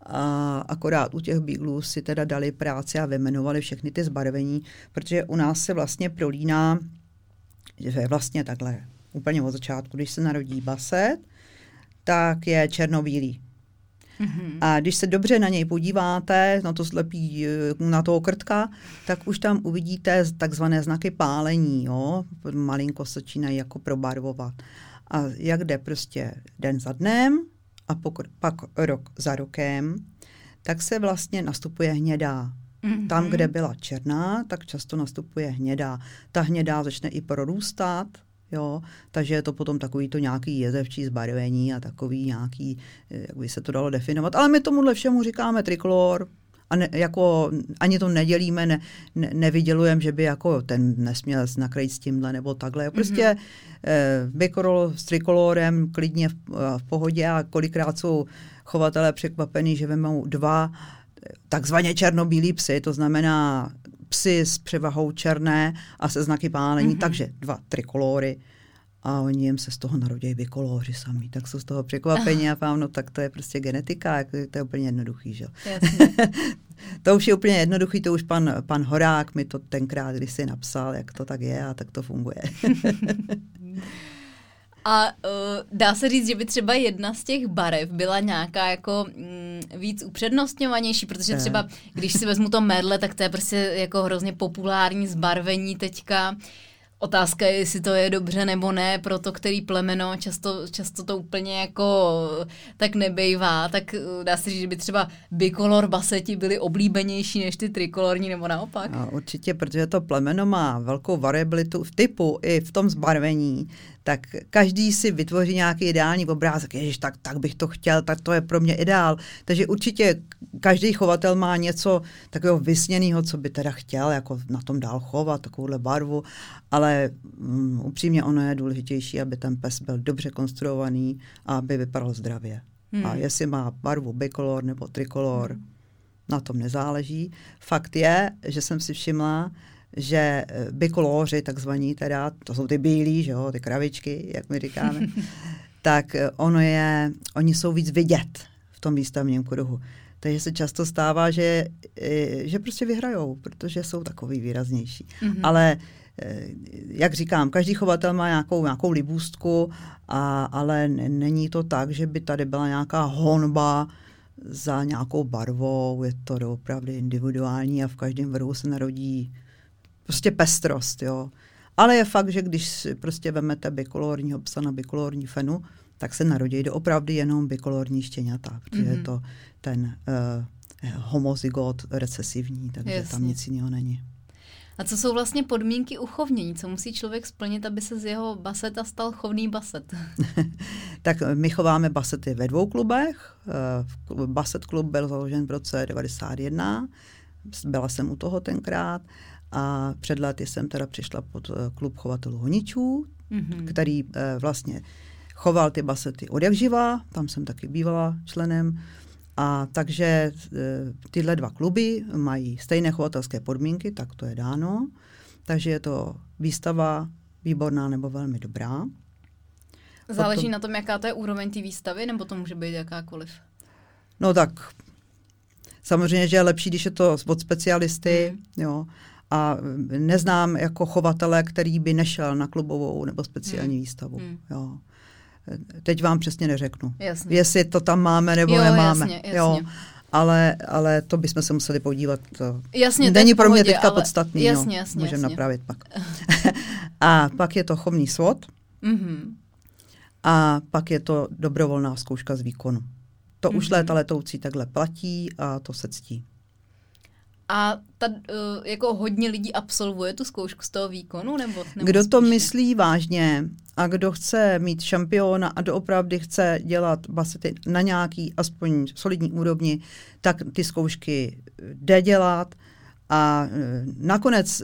A akorát u těch bíglů si teda dali práci a vymenovali všechny ty zbarvení, protože u nás se vlastně prolíná, že je vlastně takhle úplně od začátku, když se narodí baset, tak je černobílý. Mm-hmm. A když se dobře na něj podíváte, na to slepí, na toho krtka, tak už tam uvidíte takzvané znaky pálení, jo? malinko se začínají jako probarvovat. A jak jde prostě den za dnem a pokr- pak rok za rokem, tak se vlastně nastupuje hnědá. Mm-hmm. Tam, kde byla černá, tak často nastupuje hnědá. Ta hnědá začne i prorůstat, Jo, takže je to potom takový to nějaký jezevčí zbarvení a takový nějaký, jak by se to dalo definovat. Ale my tomuhle všemu říkáme trikolor, a ne, jako ani to nedělíme, ne, ne, nevydělujeme, že by jako ten nesměl nakrýt s tímhle nebo takhle. Prostě mm-hmm. eh, bikorol s trikolorem klidně v, v pohodě a kolikrát jsou chovatelé překvapení, že vemou dva takzvaně černobílí psy, to znamená psy s převahou černé a se znaky pálení, mm-hmm. takže dva trikolory a oni jim se z toho narodí bikoloři sami, tak jsou z toho překvapení a vám, no tak to je prostě genetika, jako, to je úplně jednoduchý, že? to už je úplně jednoduchý, to už pan, pan Horák mi to tenkrát, když si napsal, jak to tak je a tak to funguje. A uh, dá se říct, že by třeba jedna z těch barev byla nějaká jako mm, víc upřednostňovanější, protože třeba, když si vezmu to medle, tak to je prostě jako hrozně populární zbarvení teďka. Otázka je, jestli to je dobře nebo ne pro to, který plemeno, často, často to úplně jako tak nebejvá, tak uh, dá se říct, že by třeba bikolor baseti byly oblíbenější než ty trikolorní nebo naopak? No, určitě, protože to plemeno má velkou variabilitu v typu i v tom zbarvení, tak každý si vytvoří nějaký ideální obrázek. Ježiš, tak, tak bych to chtěl, tak to je pro mě ideál. Takže určitě každý chovatel má něco takového vysněného, co by teda chtěl jako na tom dál chovat, takovouhle barvu, ale um, upřímně ono je důležitější, aby ten pes byl dobře konstruovaný a aby vypadal zdravě. Hmm. A jestli má barvu bicolor nebo trikolor, hmm. na tom nezáleží. Fakt je, že jsem si všimla, že eh, bikoloři, takzvaní teda, to jsou ty bílí, že jo, ty kravičky, jak my říkáme, tak eh, ono je, oni jsou víc vidět v tom výstavním kruhu. Takže se často stává, že, eh, že prostě vyhrajou, protože jsou takový výraznější. Mm-hmm. Ale jak říkám, každý chovatel má nějakou, nějakou libůstku, a, ale není to tak, že by tady byla nějaká honba za nějakou barvou. Je to opravdu individuální a v každém vrhu se narodí prostě pestrost, jo. Ale je fakt, že když prostě vemete bikolorního psa na bikolorní fenu, tak se narodí do opravdu jenom bikolorní štěňata, protože mm-hmm. je mhm. to ten uh, homozygot recesivní, takže Jasně. tam nic jiného není. A co jsou vlastně podmínky uchovnění? Co musí člověk splnit, aby se z jeho baseta stal chovný baset? tak my chováme basety ve dvou klubech. Eh, baset klub byl založen v roce 91. Byla jsem u toho tenkrát. A před lety jsem teda přišla pod eh, klub chovatelů honičů, mm-hmm. který eh, vlastně choval ty basety od jak živa, tam jsem taky bývala členem. A takže e, tyhle dva kluby mají stejné chovatelské podmínky, tak to je dáno. Takže je to výstava výborná nebo velmi dobrá. Záleží Potom, na tom, jaká to je úroveň té výstavy, nebo to může být jakákoliv? No tak, samozřejmě, že je lepší, když je to od specialisty, mm. jo. A neznám jako chovatele, který by nešel na klubovou nebo speciální mm. výstavu. Mm. Jo. Teď vám přesně neřeknu. Jasně. Jestli to tam máme nebo jo, nemáme. Jasně, jasně. Jo. Ale, ale to bychom se museli podívat. Jasně, není pro mě teďka ale... podstatný. Jasně, no. jasně, Můžeme napravit pak. a pak je to chovný svod. Mm-hmm. A pak je to dobrovolná zkouška z výkonu. To mm-hmm. už mhm. léta letoucí takhle platí a to se ctí. A ta, uh, jako hodně lidí absolvuje tu zkoušku z toho výkonu? Nebo, nebo kdo to myslí vážně a kdo chce mít šampiona a doopravdy chce dělat basety na nějaký aspoň solidní úrovni, tak ty zkoušky jde dělat. A uh, nakonec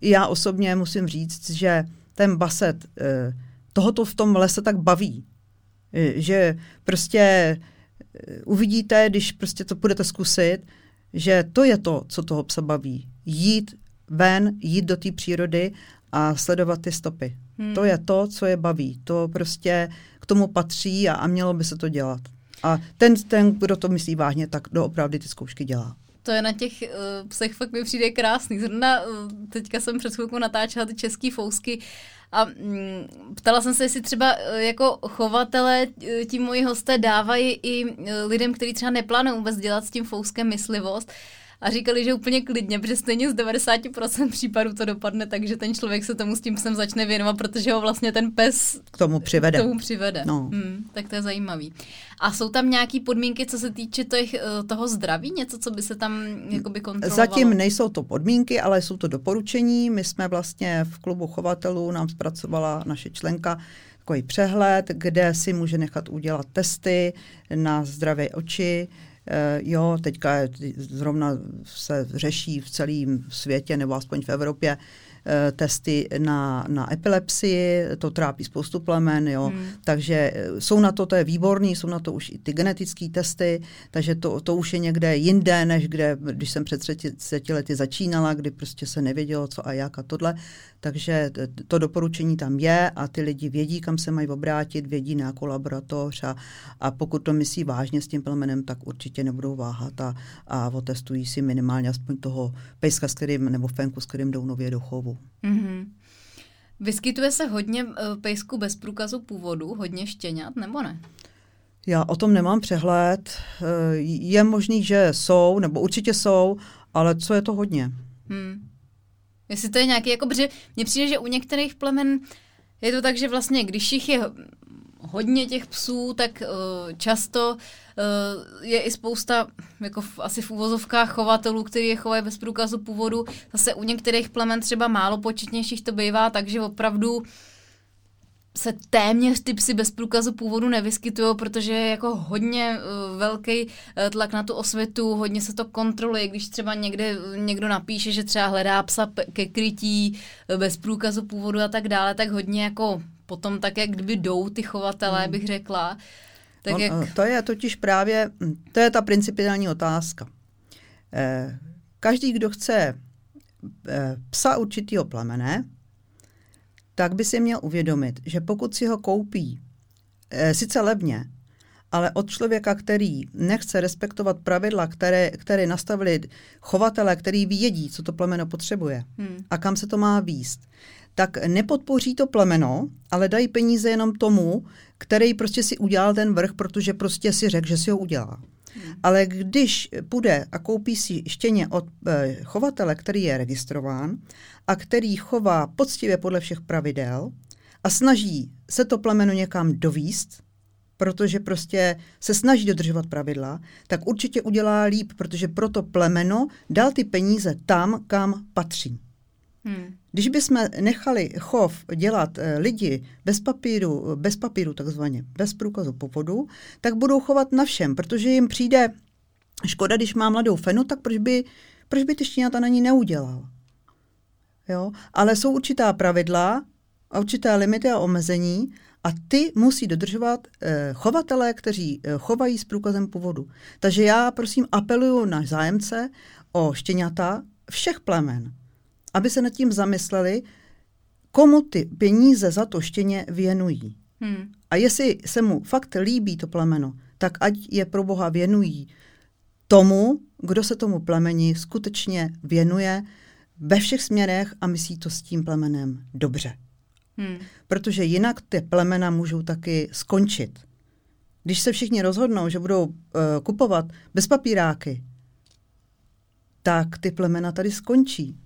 já osobně musím říct, že ten baset, tohoto v tom lese tak baví, že prostě uvidíte, když prostě to budete zkusit, že to je to, co toho psa baví. Jít ven, jít do té přírody a sledovat ty stopy. Hmm. To je to, co je baví. To prostě k tomu patří a, a mělo by se to dělat. A ten, ten, kdo to myslí vážně, tak doopravdy ty zkoušky dělá. To je na těch uh, psech fakt mi přijde krásný. Zrovna uh, teďka jsem před chvilkou natáčela ty české fousky a mm, ptala jsem se, jestli třeba uh, jako chovatele uh, ti moji hosté dávají i uh, lidem, kteří třeba neplánují vůbec dělat s tím fouskem myslivost, a říkali, že úplně klidně, protože stejně z 90% případů to dopadne tak, že ten člověk se tomu s tím psem začne věnovat, protože ho vlastně ten pes k tomu přivede. K tomu přivede. No. Hmm, tak to je zajímavý. A jsou tam nějaké podmínky, co se týče těch, eh, toho zdraví, něco, co by se tam jakoby kontrolovalo? Zatím nejsou to podmínky, ale jsou to doporučení. My jsme vlastně v klubu chovatelů, nám zpracovala naše členka takový přehled, kde si může nechat udělat testy na zdravé oči, Eh, jo, teďka zrovna se řeší v celém světě, nebo aspoň v Evropě, testy na, na epilepsii, to trápí spoustu plemen, jo. Hmm. takže eh, jsou na to, to je výborný, jsou na to už i ty genetické testy, takže to, to už je někde jinde, než kde, když jsem před 30 lety začínala, kdy prostě se nevědělo, co a jak a tohle, takže to doporučení tam je a ty lidi vědí, kam se mají obrátit, vědí na jakou laboratoř a, a pokud to myslí vážně s tím plemenem, tak určitě nebudou váhat a, a otestují si minimálně aspoň toho pejska, s kterým, nebo fenku, s kterým jdou nově do chovu. Mm-hmm. Vyskytuje se hodně uh, pejsků bez průkazu původu, hodně štěňat, nebo ne? Já o tom nemám přehled. Eh, je možný, že jsou, nebo určitě jsou, ale co je to hodně? Hmm. Jestli to je nějaký, jako, protože mně přijde, že u některých plemen je to tak, že vlastně, když jich je hodně těch psů, tak uh, často uh, je i spousta, jako v, asi v úvozovkách chovatelů, kteří je chovají bez průkazu původu. Zase u některých plemen třeba málo početnějších to bývá, takže opravdu se téměř ty psy bez průkazu původu nevyskytují, protože je jako hodně uh, velký uh, tlak na tu osvětu, hodně se to kontroluje, když třeba někde někdo napíše, že třeba hledá psa ke krytí uh, bez průkazu původu a tak dále, tak hodně jako potom tak, jak kdyby jdou ty chovatelé, hmm. bych řekla. Tak On, jak... To je totiž právě, to je ta principiální otázka. Eh, každý, kdo chce eh, psa určitého plemene, tak by si měl uvědomit, že pokud si ho koupí eh, sice levně, ale od člověka, který nechce respektovat pravidla, které, které nastavili chovatele, který vědí, co to plemeno potřebuje hmm. a kam se to má výst, tak nepodpoří to plemeno, ale dají peníze jenom tomu, který prostě si udělal ten vrch, protože prostě si řekl, že si ho udělá. Hmm. Ale když půjde a koupí si štěně od e, chovatele, který je registrován a který chová poctivě podle všech pravidel a snaží se to plemeno někam dovíst, protože prostě se snaží dodržovat pravidla, tak určitě udělá líp, protože proto plemeno dal ty peníze tam, kam patří. Hmm. Když bychom nechali chov dělat eh, lidi bez papíru, bez papíru takzvaně, bez průkazu povodu, tak budou chovat na všem, protože jim přijde škoda, když má mladou fenu, tak proč by, proč by ty štěňata na ní neudělal? Jo? Ale jsou určitá pravidla a určité limity a omezení a ty musí dodržovat eh, chovatelé, kteří eh, chovají s průkazem původu. Takže já prosím apeluju na zájemce o štěňata všech plemen, aby se nad tím zamysleli, komu ty peníze za to štěně věnují. Hmm. A jestli se mu fakt líbí to plemeno, tak ať je pro Boha věnují tomu, kdo se tomu plemeni skutečně věnuje ve všech směrech a myslí to s tím plemenem dobře. Hmm. Protože jinak ty plemena můžou taky skončit. Když se všichni rozhodnou, že budou uh, kupovat bez papíráky, tak ty plemena tady skončí.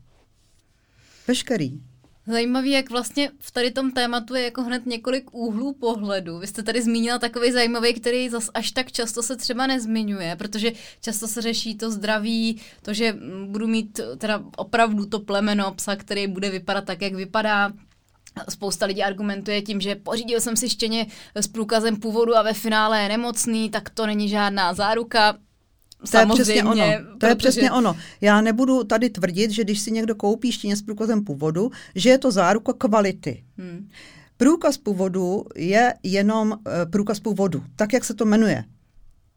Veškerý. Zajímavý, jak vlastně v tady tom tématu je jako hned několik úhlů pohledu. Vy jste tady zmínila takový zajímavý, který zas až tak často se třeba nezmiňuje, protože často se řeší to zdraví, to, že budu mít teda opravdu to plemeno psa, který bude vypadat tak, jak vypadá, Spousta lidí argumentuje tím, že pořídil jsem si štěně s průkazem původu a ve finále je nemocný, tak to není žádná záruka. To je přesně ono. To protože... je přesně ono. Já nebudu tady tvrdit, že když si někdo koupí štěně s průkazem původu, že je to záruka kvality. Hmm. Průkaz původu je jenom uh, průkaz původu, tak jak se to jmenuje.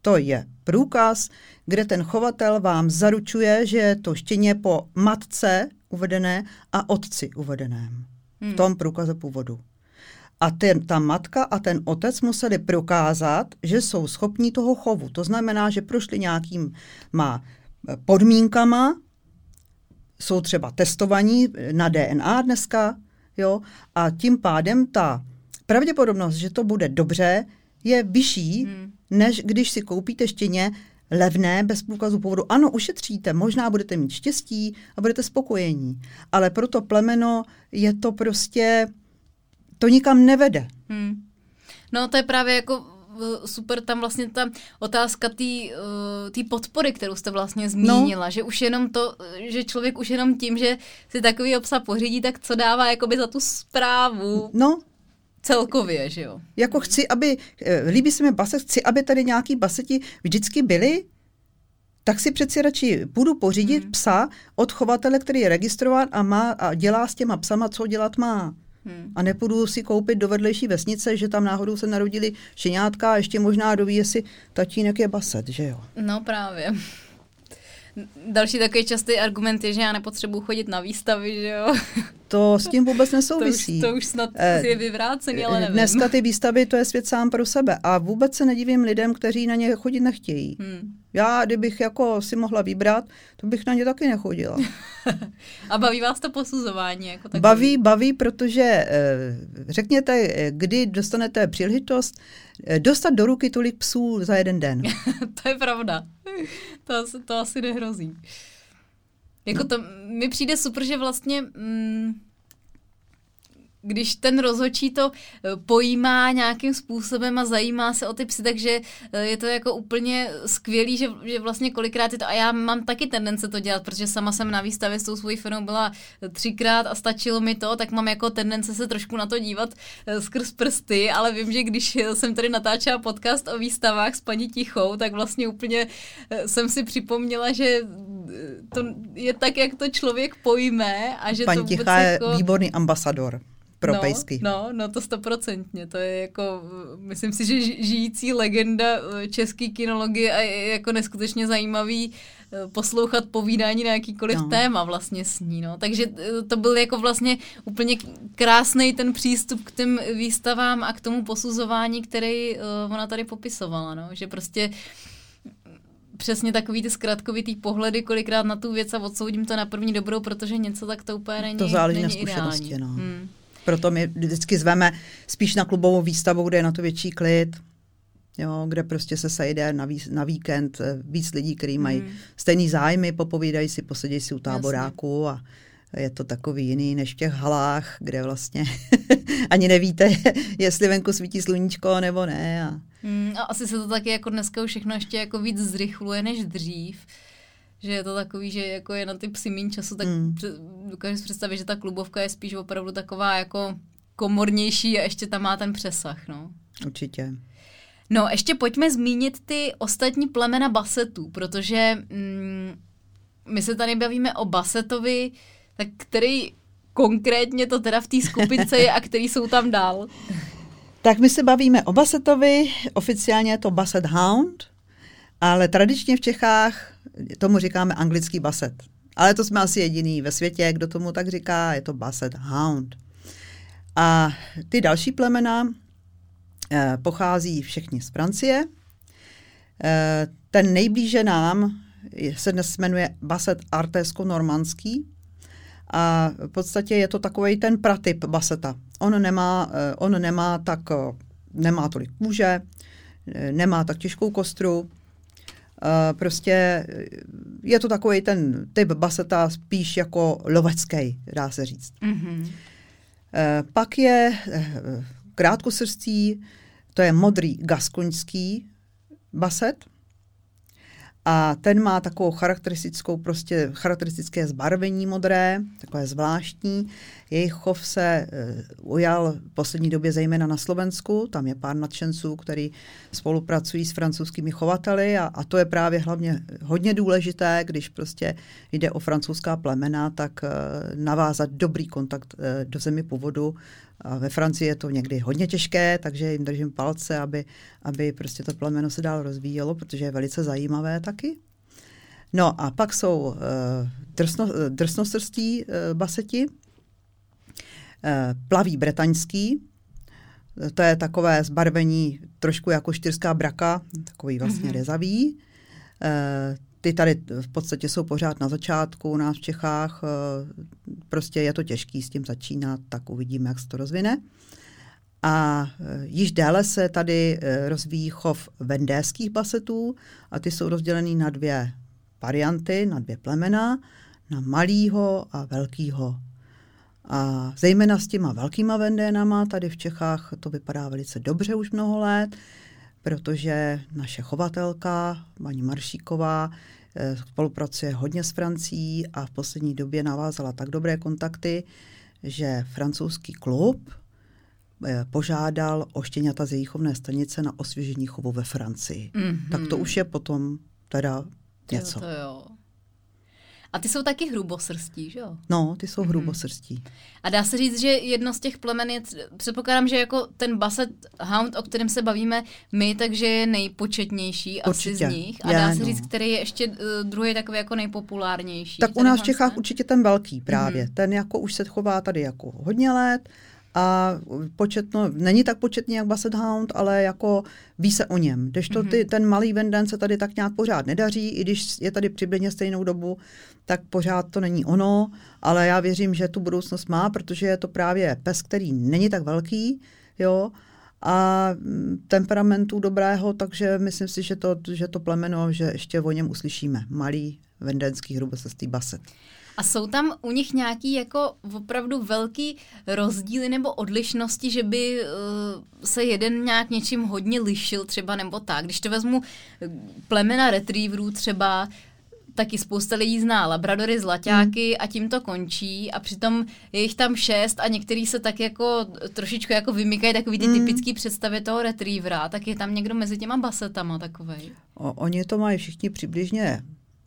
To je průkaz, kde ten chovatel vám zaručuje, že je to štěně po matce uvedené a otci uvedeném v tom průkaze původu. A ten, ta matka a ten otec museli prokázat, že jsou schopní toho chovu. To znamená, že prošli nějakýma podmínkama, jsou třeba testovaní na DNA dneska, jo, a tím pádem ta pravděpodobnost, že to bude dobře, je vyšší, hmm. než když si koupíte štěně levné bez průkazu původu. Ano, ušetříte, možná budete mít štěstí a budete spokojení, ale pro to plemeno je to prostě, to nikam nevede. Hmm. No to je právě jako super tam vlastně ta otázka té uh, podpory, kterou jste vlastně zmínila, no. že už jenom to, že člověk už jenom tím, že si takový obsa pořídí, tak co dává jakoby za tu zprávu. No, Celkově, že jo? Jako chci, aby, eh, líbí se mi baset, chci, aby tady nějaký baseti vždycky byli, tak si přeci radši budu pořídit hmm. psa od chovatele, který je registrován a, má, a dělá s těma psama, co dělat má. Hmm. A nepůjdu si koupit do vedlejší vesnice, že tam náhodou se narodili šeňátka a ještě možná doví, jestli tatínek je baset, že jo? No právě. Další takový častý argument je, že já nepotřebuji chodit na výstavy, že jo? To s tím vůbec nesouvisí. to, už, to už snad eh, je vyvrácený, ale nevím. Dneska ty výstavy, to je svět sám pro sebe. A vůbec se nedivím lidem, kteří na ně chodit nechtějí. Hmm. Já, kdybych jako si mohla vybrat, to bych na ně taky nechodila. A baví vás to posuzování? Jako takový? Baví, baví, protože eh, řekněte, kdy dostanete příležitost eh, dostat do ruky tolik psů za jeden den. to je pravda. To, to asi nehrozí. Jako to mi přijde super, že vlastně... Mm, když ten rozhodčí to eh, pojímá nějakým způsobem a zajímá se o ty psy, takže eh, je to jako úplně skvělý, že, že vlastně kolikrát je to, a já mám taky tendence to dělat, protože sama jsem na výstavě s tou svojí firmou byla třikrát a stačilo mi to, tak mám jako tendence se trošku na to dívat eh, skrz prsty, ale vím, že když jsem tady natáčela podcast o výstavách s paní Tichou, tak vlastně úplně jsem si připomněla, že to je tak, jak to člověk pojme a že Paní to Tichá je jako... výborný ambasador pro no, pejsky. No, no to stoprocentně. To je jako, myslím si, že žijící legenda eh, české kinologie a je jako neskutečně zajímavý eh, poslouchat povídání na jakýkoliv no. téma vlastně s ní. No. Takže eh, to byl jako vlastně úplně krásný ten přístup k těm výstavám a k tomu posuzování, který ona tady popisovala. No. Že prostě přesně takový ty zkratkovitý pohledy kolikrát na tu věc a odsoudím to na první dobrou, protože něco tak to úplně není To záleží není na zkušenosti, ideální. no. Hmm. Proto my vždycky zveme spíš na klubovou výstavu, kde je na to větší klid, jo, kde prostě se sejde na, ví, na víkend eh, víc lidí, kteří mají mm. stejný zájmy, popovídají si, posedí si u táboráku Jasně. a je to takový jiný než v těch halách, kde vlastně ani nevíte, jestli venku svítí sluníčko nebo ne. A... Mm, a asi se to taky jako dneska už všechno ještě jako víc zrychluje než dřív že je to takový, že jako je na ty psy méně času, tak mm. dokážu si představit, že ta klubovka je spíš opravdu taková jako komornější a ještě tam má ten přesah, no. Určitě. No, ještě pojďme zmínit ty ostatní plemena basetů, protože mm, my se tady bavíme o basetovi, tak který konkrétně to teda v té skupince je a který jsou tam dál. Tak my se bavíme o basetovi, oficiálně je to basset hound, ale tradičně v Čechách tomu říkáme anglický baset. Ale to jsme asi jediný ve světě, kdo tomu tak říká, je to basset hound. A ty další plemena eh, pochází všechny z Francie. Eh, ten nejblíže nám se dnes jmenuje Basset Artésko-Normandský a v podstatě je to takový ten pratyp baseta. On nemá, eh, on nemá tak, eh, nemá tolik kůže, eh, nemá tak těžkou kostru, prostě je to takový ten typ baseta spíš jako lovecký, dá se říct. Mm-hmm. Pak je krátkosrstí, to je modrý gaskoňský baset, a ten má takovou charakteristickou, prostě charakteristické zbarvení modré, takové zvláštní. Jejich chov se uh, ujal v poslední době zejména na Slovensku. Tam je pár nadšenců, který spolupracují s francouzskými chovateli a, a to je právě hlavně hodně důležité, když prostě jde o francouzská plemena, tak uh, navázat dobrý kontakt uh, do zemi původu ve Francii je to někdy hodně těžké, takže jim držím palce, aby, aby prostě to plemeno se dál rozvíjelo, protože je velice zajímavé taky. No a pak jsou uh, drsno, drsnosrstí uh, baseti, uh, plaví bretaňský, to je takové zbarvení trošku jako štyrská braka, takový vlastně mm-hmm. rezavý. Uh, ty tady v podstatě jsou pořád na začátku u nás v Čechách. Eh, prostě je to těžký s tím začínat, tak uvidíme, jak se to rozvine. A eh, již déle se tady eh, rozvíjí chov vendéských basetů a ty jsou rozdělený na dvě varianty, na dvě plemena, na malýho a velkýho. A zejména s těma velkýma vendénama tady v Čechách to vypadá velice dobře už mnoho let protože naše chovatelka, paní Maršíková, eh, spolupracuje hodně s Francií a v poslední době navázala tak dobré kontakty, že francouzský klub eh, požádal o štěňata z její chovné stanice na osvěžení chovu ve Francii. Mm-hmm. Tak to už je potom teda něco. To jo, to jo. A ty jsou taky hrubosrstí, že jo? No, ty jsou mm-hmm. hrubosrstí. A dá se říct, že jedno z těch plemen je, předpokládám, že jako ten Basset Hound, o kterém se bavíme my, takže je nejpočetnější určitě. asi z nich. A je, dá se no. říct, který je ještě uh, druhý takový jako nejpopulárnější. Tak u nás v Čechách určitě ten velký právě. Mm-hmm. Ten jako už se chová tady jako hodně let a početno, není tak početný jak Basset Hound, ale jako ví se o něm. Když to ty, mhm. ten malý Venden se tady tak nějak pořád nedaří, i když je tady přibližně stejnou dobu, tak pořád to není ono, ale já věřím, že tu budoucnost má, protože je to právě pes, který není tak velký, jo, a mm, temperamentu dobrého, takže myslím si, že to, že to plemeno, že ještě o něm uslyšíme. Malý vendenský hrubosestý baset. A jsou tam u nich nějaký jako opravdu velký rozdíly nebo odlišnosti, že by uh, se jeden nějak něčím hodně lišil třeba nebo tak. Když to vezmu eh, plemena retrieverů třeba, taky spousta lidí zná labradory, zlaťáky hmm. a tím to končí a přitom je jich tam šest a některý se tak jako trošičku jako vymykají takový ty hmm. typický představy toho retrievera, tak je tam někdo mezi těma basetama takovej. O, oni to mají všichni přibližně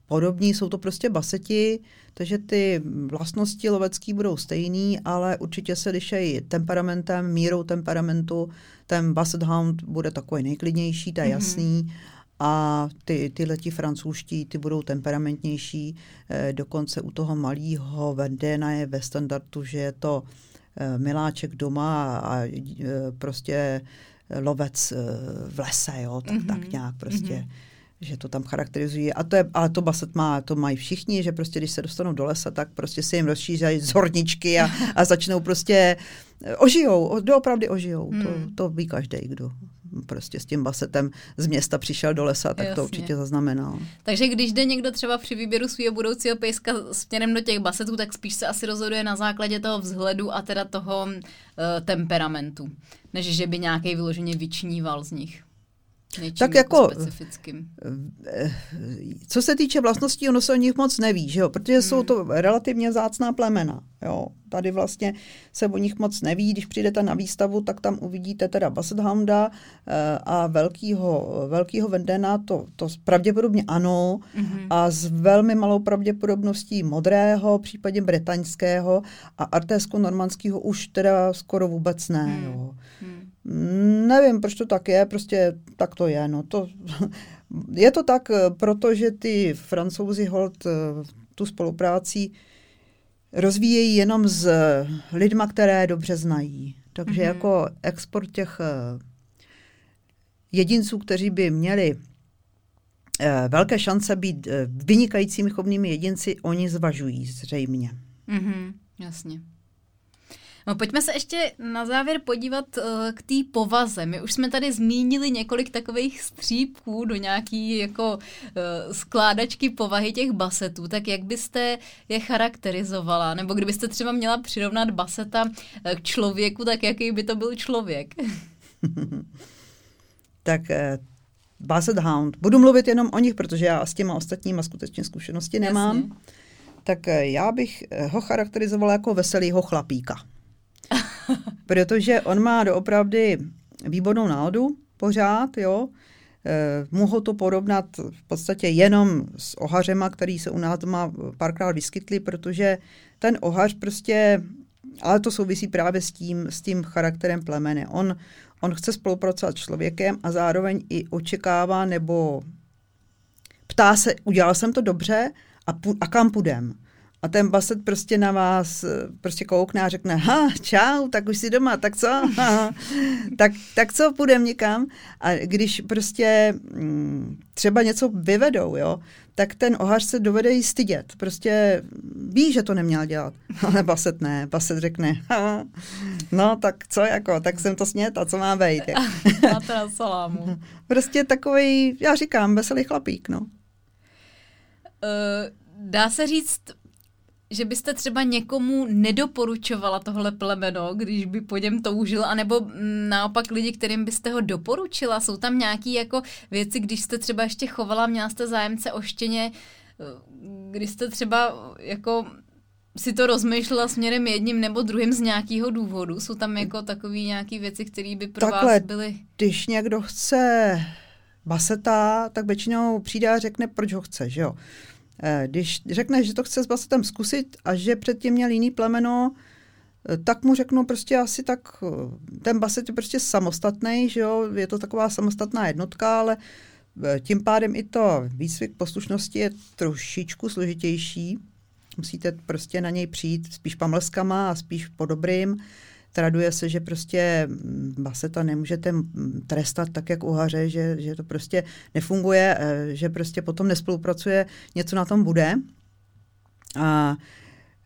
podobní, jsou to prostě baseti, takže ty vlastnosti lovecký budou stejný, ale určitě se lišejí temperamentem, mírou temperamentu. Ten Basset Hound bude takový nejklidnější, to je mm-hmm. jasný. A ty, tyhle ti francouzští, ty budou temperamentnější. E, dokonce u toho malého Vendéna je ve standardu, že je to e, miláček doma a e, prostě lovec e, v lese, jo, tak, mm-hmm. tak nějak prostě. Mm-hmm že to tam charakterizují. A to je, ale to baset má, to mají všichni, že prostě když se dostanou do lesa, tak prostě si jim rozšíří zorničky a, a začnou prostě eh, ožijou, doopravdy ožijou. Hmm. To, to ví každý, kdo prostě s tím basetem z města přišel do lesa, tak Jasně. to určitě zaznamenal. Takže když jde někdo třeba při výběru svého budoucího pejska směrem do těch basetů, tak spíš se asi rozhoduje na základě toho vzhledu a teda toho uh, temperamentu, než že by nějaký vyloženě vyčníval z nich. Něčím tak jako, specifickým. Eh, co se týče vlastností, ono se o nich moc neví, že jo? protože hmm. jsou to relativně zácná plemena. Jo? Tady vlastně se o nich moc neví. Když přijdete na výstavu, tak tam uvidíte teda Basset Hounda eh, a velkýho, velkýho Vendena, to, to pravděpodobně ano, hmm. a s velmi malou pravděpodobností modrého, případně bretaňského a artésko-normandského už teda skoro vůbec ne. Hmm. Jo? Hmm. Nevím, proč to tak je, prostě tak to je. No. To, je to tak, protože ty francouzi hold eh, tu spolupráci rozvíjejí jenom s lidma, které dobře znají. Takže mm-hmm. jako export těch eh, jedinců, kteří by měli eh, velké šance být vynikajícími chovnými jedinci, oni zvažují zřejmě. Mm-hmm, jasně. No pojďme se ještě na závěr podívat uh, k té povaze. My už jsme tady zmínili několik takových střípků do nějaký jako uh, skládačky povahy těch basetů, tak jak byste je charakterizovala? Nebo kdybyste třeba měla přirovnat baseta uh, k člověku, tak jaký by to byl člověk? tak uh... Basset Hound. Budu mluvit jenom o nich, protože já s těma ostatníma skutečně zkušenosti nemám. Jasně. Tak já bych ho charakterizovala jako veselýho chlapíka. protože on má doopravdy výbornou náladu pořád, jo. E, mohu to porovnat v podstatě jenom s ohařema, který se u nás doma párkrát vyskytli, protože ten ohař prostě, ale to souvisí právě s tím, s tím charakterem plemene. On, on chce spolupracovat s člověkem a zároveň i očekává nebo ptá se, udělal jsem to dobře a, pu- a kam půjdem. A ten baset prostě na vás prostě koukne a řekne, ha, čau, tak už jsi doma, tak co? tak, tak co, půjdem někam? A když prostě mm, třeba něco vyvedou, jo, tak ten ohař se dovede jí stydět. Prostě ví, že to neměl dělat. Ale baset ne. Baset řekne, ha, no tak co jako, tak jsem to snět a co má být? Máte na salámu. prostě takový, já říkám, veselý chlapík, no. Uh, dá se říct, že byste třeba někomu nedoporučovala tohle plemeno, když by po něm toužil, anebo naopak lidi, kterým byste ho doporučila? Jsou tam nějaké jako věci, když jste třeba ještě chovala, měla jste zájemce o štěně, když jste třeba jako si to rozmýšlela směrem jedním nebo druhým z nějakého důvodu? Jsou tam jako takové nějaké věci, které by pro Takhle, vás byly? když někdo chce baseta, tak většinou přijde a řekne, proč ho chce, že jo? Eh, když řekne, že to chce s basetem zkusit a že předtím měl jiný plemeno, eh, tak mu řeknu prostě asi tak, eh, ten baset je prostě samostatný, že jo, je to taková samostatná jednotka, ale tím pádem i to výcvik poslušnosti je trošičku složitější. Musíte prostě na něj přijít spíš pamlskama a spíš po dobrým. Traduje se, že prostě mm, baseta nemůžete mm, trestat tak, jak uhaře, že, že to prostě nefunguje, eh, že prostě potom nespolupracuje, něco na tom bude. A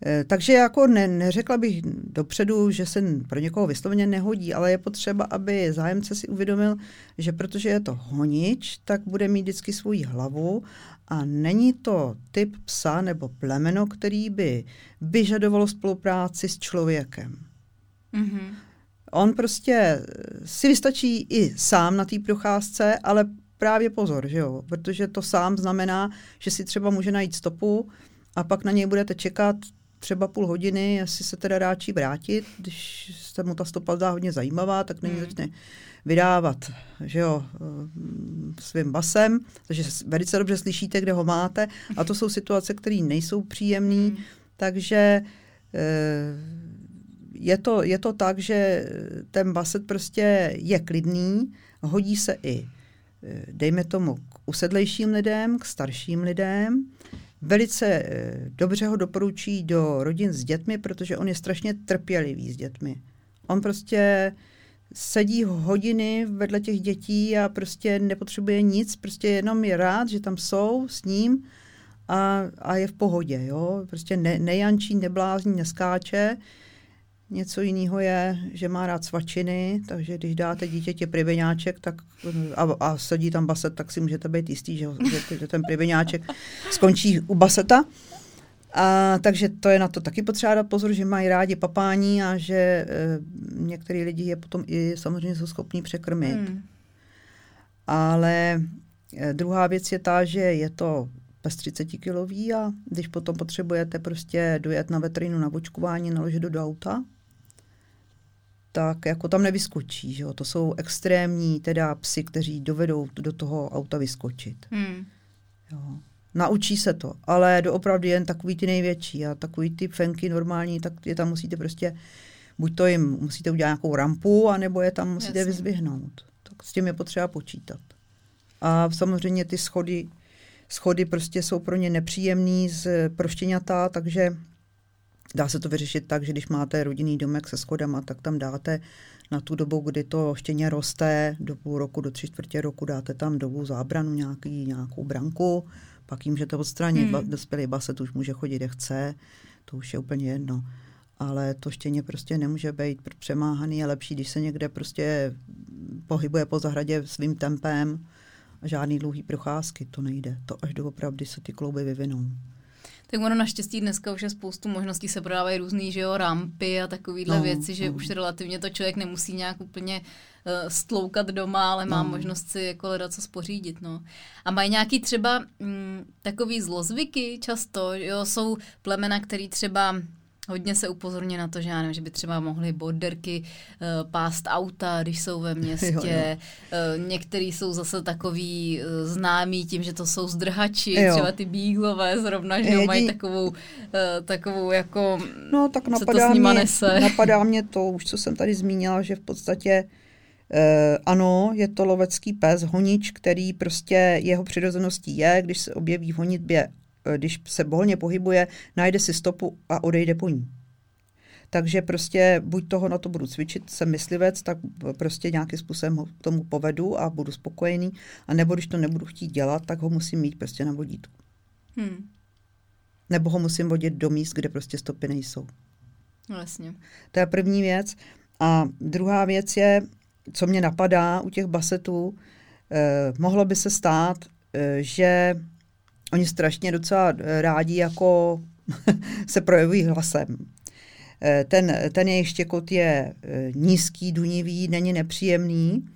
eh, takže jako ne, neřekla bych dopředu, že se pro někoho vysloveně nehodí, ale je potřeba, aby zájemce si uvědomil, že protože je to honič, tak bude mít vždycky svoji hlavu a není to typ psa nebo plemeno, který by vyžadovalo spolupráci s člověkem. Mm-hmm. On prostě si vystačí i sám na té procházce, ale právě pozor, že jo? protože to sám znamená, že si třeba může najít stopu a pak na něj budete čekat třeba půl hodiny, jestli se teda ráčí vrátit, když se mu ta stopa zdá hodně zajímavá, tak není mm. začne vydávat že jo, svým basem, takže velice dobře slyšíte, kde ho máte a to jsou situace, které nejsou příjemné, mm. takže e, je to, je to tak, že ten baset prostě je klidný, hodí se i, eh, dejme tomu, k usedlejším lidem, k starším lidem. Velice eh, dobře ho doporučí do rodin s dětmi, protože on je strašně trpělivý s dětmi. On prostě sedí hodiny vedle těch dětí a prostě nepotřebuje nic, prostě jenom je rád, že tam jsou s ním a, a je v pohodě. Jo? Prostě ne, nejančí, neblázní, neskáče. Něco jiného je, že má rád svačiny, takže když dáte dítěti priveňáček tak, a, a sedí tam baset, tak si můžete být jistý, že, že, že ten priveňáček skončí u baseta. A, takže to je na to taky potřeba dát pozor, že mají rádi papání a že e, některý lidi je potom i samozřejmě jsou schopní překrmit. Hmm. Ale eh, druhá věc je ta, že je to bez 30 kilový a když potom potřebujete prostě dojet na veterinu na očkování, naložit do auta, tak jako tam nevyskočí. Že jo? To jsou extrémní teda psy, kteří dovedou do toho auta vyskočit. Hmm. Jo. Naučí se to, ale doopravdy jen takový ty největší a takový ty fenky normální, tak je tam musíte prostě, buď to jim musíte udělat nějakou rampu, anebo je tam musíte Jasně. vyzvihnout. Tak s tím je potřeba počítat. A samozřejmě ty schody, schody prostě jsou pro ně nepříjemný z proštěňata, takže dá se to vyřešit tak, že když máte rodinný domek se schodama, tak tam dáte na tu dobu, kdy to štěně roste, do půl roku, do tři čtvrtě roku dáte tam dobu zábranu, nějaký, nějakou branku, pak jim můžete odstranit. Hmm. Dospělý baset už může chodit, kde chce, to už je úplně jedno. Ale to štěně prostě nemůže být přemáhaný. Je lepší, když se někde prostě pohybuje po zahradě svým tempem a žádný dlouhý procházky, to nejde. To až doopravdy se ty klouby vyvinou. Tak ono naštěstí dneska už je spoustu možností, se prodávají různý, že jo, rampy a takovýhle no, věci, že no. už relativně to člověk nemusí nějak úplně uh, stloukat doma, ale má no. možnost si jako hledat co spořídit, no. A mají nějaký třeba mm, takový zlozvyky často, jo, jsou plemena, který třeba Hodně se upozorně na to, že já nevím, že by třeba mohly borderky uh, pást auta, když jsou ve městě. Jo, jo. Uh, některý jsou zase takový uh, známí tím, že to jsou zdrhači, jo. třeba ty bíglové zrovna, že Jedí... mají takovou, uh, takovou jako, no, tak napadá to s mě, nese. Napadá mě to, už co jsem tady zmínila, že v podstatě Uh, ano, je to lovecký pes, honič, který prostě jeho přirozeností je, když se objeví v honitbě Eh, když se volně pohybuje, najde si stopu a odejde po ní. Takže prostě buď toho na to budu cvičit, jsem myslivec, tak prostě nějakým způsobem ho k tomu povedu a budu spokojený. A nebo když to nebudu chtít dělat, tak ho musím mít prostě na vodítku. Hmm. Nebo ho musím vodit do míst, kde prostě stopy nejsou. Vlastně. To je první věc. A druhá věc je, co mě napadá u těch basetů, eh, mohlo by se stát, eh, že oni strašně docela eh, rádi jako se projevují hlasem. Eh, ten, ten jejich štěkot je eh, nízký, dunivý, není nepříjemný,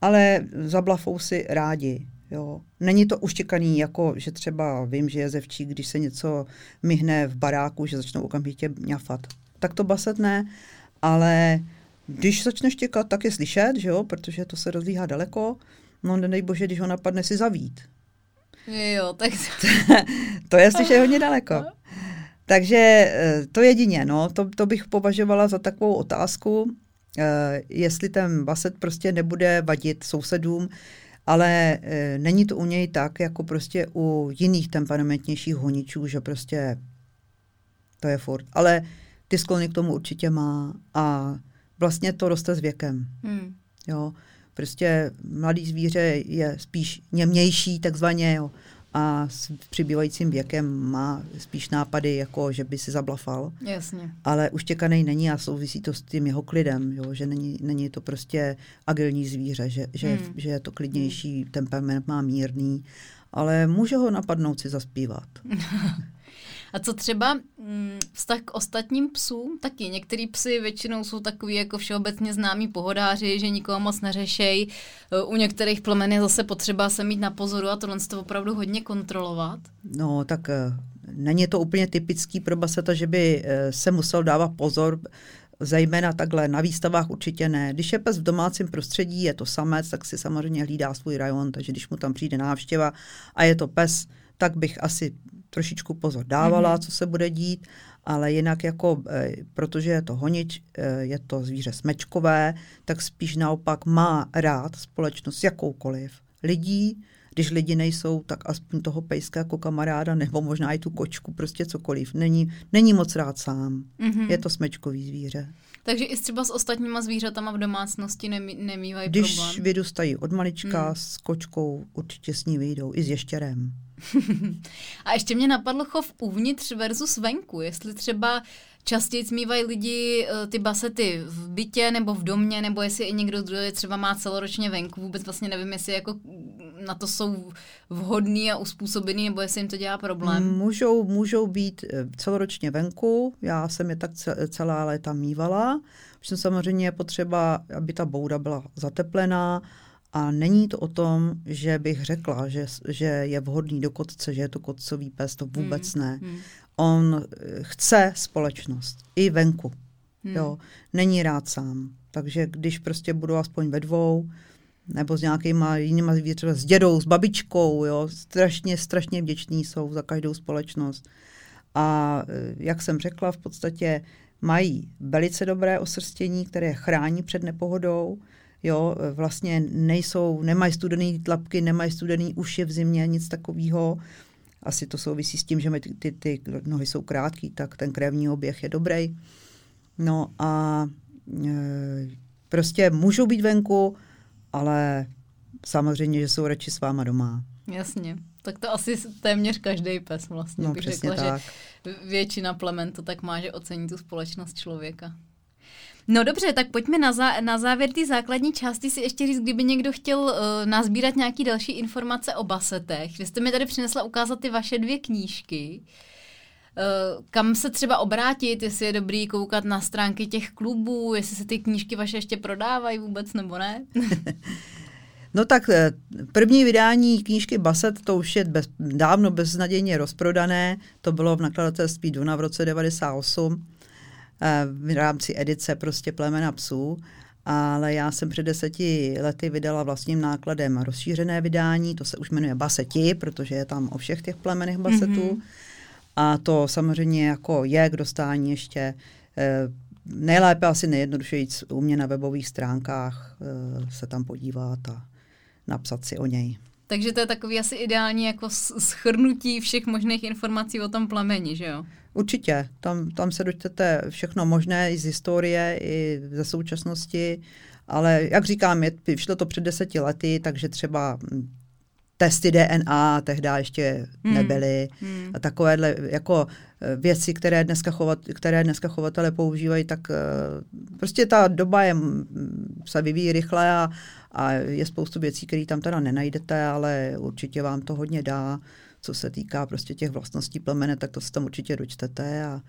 ale zablafou si rádi. Jo. Není to uštěkaný, jako že třeba vím, že je zevčí, když se něco myhne v baráku, že začnou okamžitě mňafat. Tak to baset ne, ale když začne štěkat, tak je slyšet, že jo, protože to se rozlíhá daleko. No nedej bože, když ho napadne si zavít. Jo, tak to... to je slyšet hodně daleko. Takže eh, to jedině, no, to, to bych považovala za takovou otázku, eh, jestli ten baset prostě nebude vadit sousedům, ale eh, není to u něj tak, jako prostě u jiných temperamentnějších honičů, že prostě to je furt. Ale ty sklony k tomu určitě má a vlastně to roste s věkem. Hmm. Jo. Prostě mladý zvíře je spíš němější takzvaně jo, a s přibývajícím věkem má spíš nápady, jako že by si zablafal. Jasně. Ale uštěkaný není a souvisí to s tím jeho klidem, jo, že není, není to prostě agilní zvíře, že, že, hmm. že je to klidnější, temperament má mírný, ale může ho napadnout si zaspívat. A co třeba mm, vztah k ostatním psům? Taky některý psy většinou jsou takový jako všeobecně známí pohodáři, že nikoho moc neřešej. E, u některých plemen je zase potřeba se mít na pozoru a tohle to opravdu hodně kontrolovat. No, tak e, není to úplně typický pro baseta, že by e, se musel dávat pozor zejména takhle na výstavách určitě ne. Když je pes v domácím prostředí, je to samec, tak si samozřejmě hlídá svůj rajon, takže když mu tam přijde návštěva a je to pes, tak bych asi trošičku pozor dávala, mm-hmm. co se bude dít, ale jinak jako, e, protože je to honič, e, je to zvíře smečkové, tak spíš naopak má rád společnost jakoukoliv lidí, když lidi nejsou, tak aspoň toho pejska jako kamaráda, nebo možná i tu kočku, prostě cokoliv. Není, není moc rád sám. Mm-hmm. Je to smečkový zvíře. Takže i třeba s ostatníma zvířatama v domácnosti nemí, nemývají Když problém? Když vyrůstají od malička, mm. s kočkou určitě s ní vyjdou, i s ještěrem. A ještě mě napadlo chov uvnitř versus venku. Jestli třeba častěji smívají lidi eh, ty basety v bytě nebo v domě, nebo jestli i někdo druhý třeba má celoročně venku. Vůbec vlastně nevím, jestli jako na to jsou vhodný a uspůsobený, nebo jestli jim to dělá problém. Můžou, můžou být eh, celoročně venku. Já jsem je tak celá léta mývala. Protože samozřejmě je potřeba, aby ta bouda byla zateplená A není to o tom, že bych řekla, že, že je vhodný do kotce, že je to kotcový pes, to vůbec hmm. ne. Hmm. On eh, chce společnost i venku. Hmm. Jo, není rád sám. Takže když prostě budu aspoň ve dvou, nebo s nějakýma jinýma třeba s dědou, s babičkou, jo, strašně, strašně vděční jsou za každou společnost. A eh, jak jsem řekla, v podstatě mají velice dobré osrstění, které chrání před nepohodou, jo, vlastně nejsou, nemají studený tlapky, nemají studený uši v zimě, nic takového. Asi to souvisí s tím, že ty, ty, ty nohy jsou krátký, tak ten krevní oběh je dobrý. No a e, prostě můžou být venku, ale samozřejmě, že jsou radši s váma doma. Jasně. Tak to asi téměř každý pes vlastně no, bych řekla, tak. že většina plemen to tak má, že ocení tu společnost člověka. No dobře, tak pojďme na, zá, na závěr té základní části si ještě říct, kdyby někdo chtěl uh, nazbírat nějaký další informace o basetech. Vy jste mi tady přinesla ukázat ty vaše dvě knížky. Uh, kam se třeba obrátit, jestli je dobrý koukat na stránky těch klubů, jestli se ty knížky vaše ještě prodávají vůbec nebo ne? No tak eh, první vydání knížky Baset, to už je bez, dávno beznadějně rozprodané, to bylo v nakladatelství Duna v roce 98 eh, v rámci edice prostě Plemena psů, ale já jsem před deseti lety vydala vlastním nákladem rozšířené vydání, to se už jmenuje Baseti, protože je tam o všech těch plemenech Basetů. Mm-hmm. A to samozřejmě jako je k dostání ještě eh, nejlépe asi nejjednodušeji u mě na webových stránkách se tam podívat a napsat si o něj. Takže to je takový asi ideální jako schrnutí všech možných informací o tom plameni, že jo? Určitě. Tam, tam se dočtete všechno možné i z historie, i ze současnosti, ale jak říkám, je, vyšlo to před deseti lety, takže třeba testy DNA tehdy ještě hmm. nebyly hmm. a takovéhle jako eh, věci, které dneska, chovat, které dneska chovatele používají, tak eh, prostě ta doba je, se vyvíjí rychle a, a je spoustu věcí, které tam teda nenajdete, ale určitě vám to hodně dá, co se týká prostě těch vlastností plemene, tak to se tam určitě dočtete a,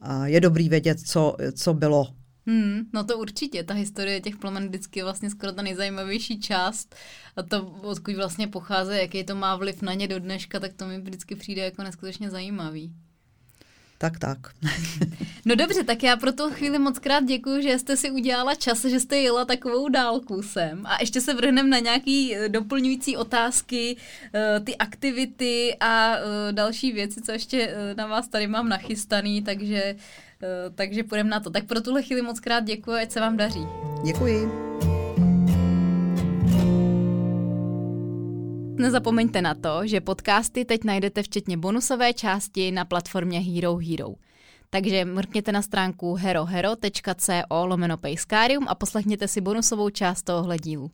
a je dobrý vědět, co, co bylo. Hmm, no to určitě, ta historie těch plemen vždycky je vlastně skoro ta nejzajímavější část. A to, odkud vlastně pochází, jaký to má vliv na ně do dneška, tak to mi vždycky přijde jako neskutečně zajímavý. Tak, tak. no dobře, tak já pro tu chvíli moc krát děkuji, že jste si udělala čas, že jste jela takovou dálku sem. A ještě se vrhneme na nějaký eh, doplňující otázky, eh, ty aktivity a eh, další věci, co ještě na vás tady mám nachystaný, takže, takže půjdeme na to. Tak pro tuhle chvíli moc krát děkuji, ať se vám daří. Děkuji. Nezapomeňte na to, že podcasty teď najdete včetně bonusové části na platformě Hero Hero. Takže mrkněte na stránku herohero.co lomeno a poslechněte si bonusovou část tohohle dílu.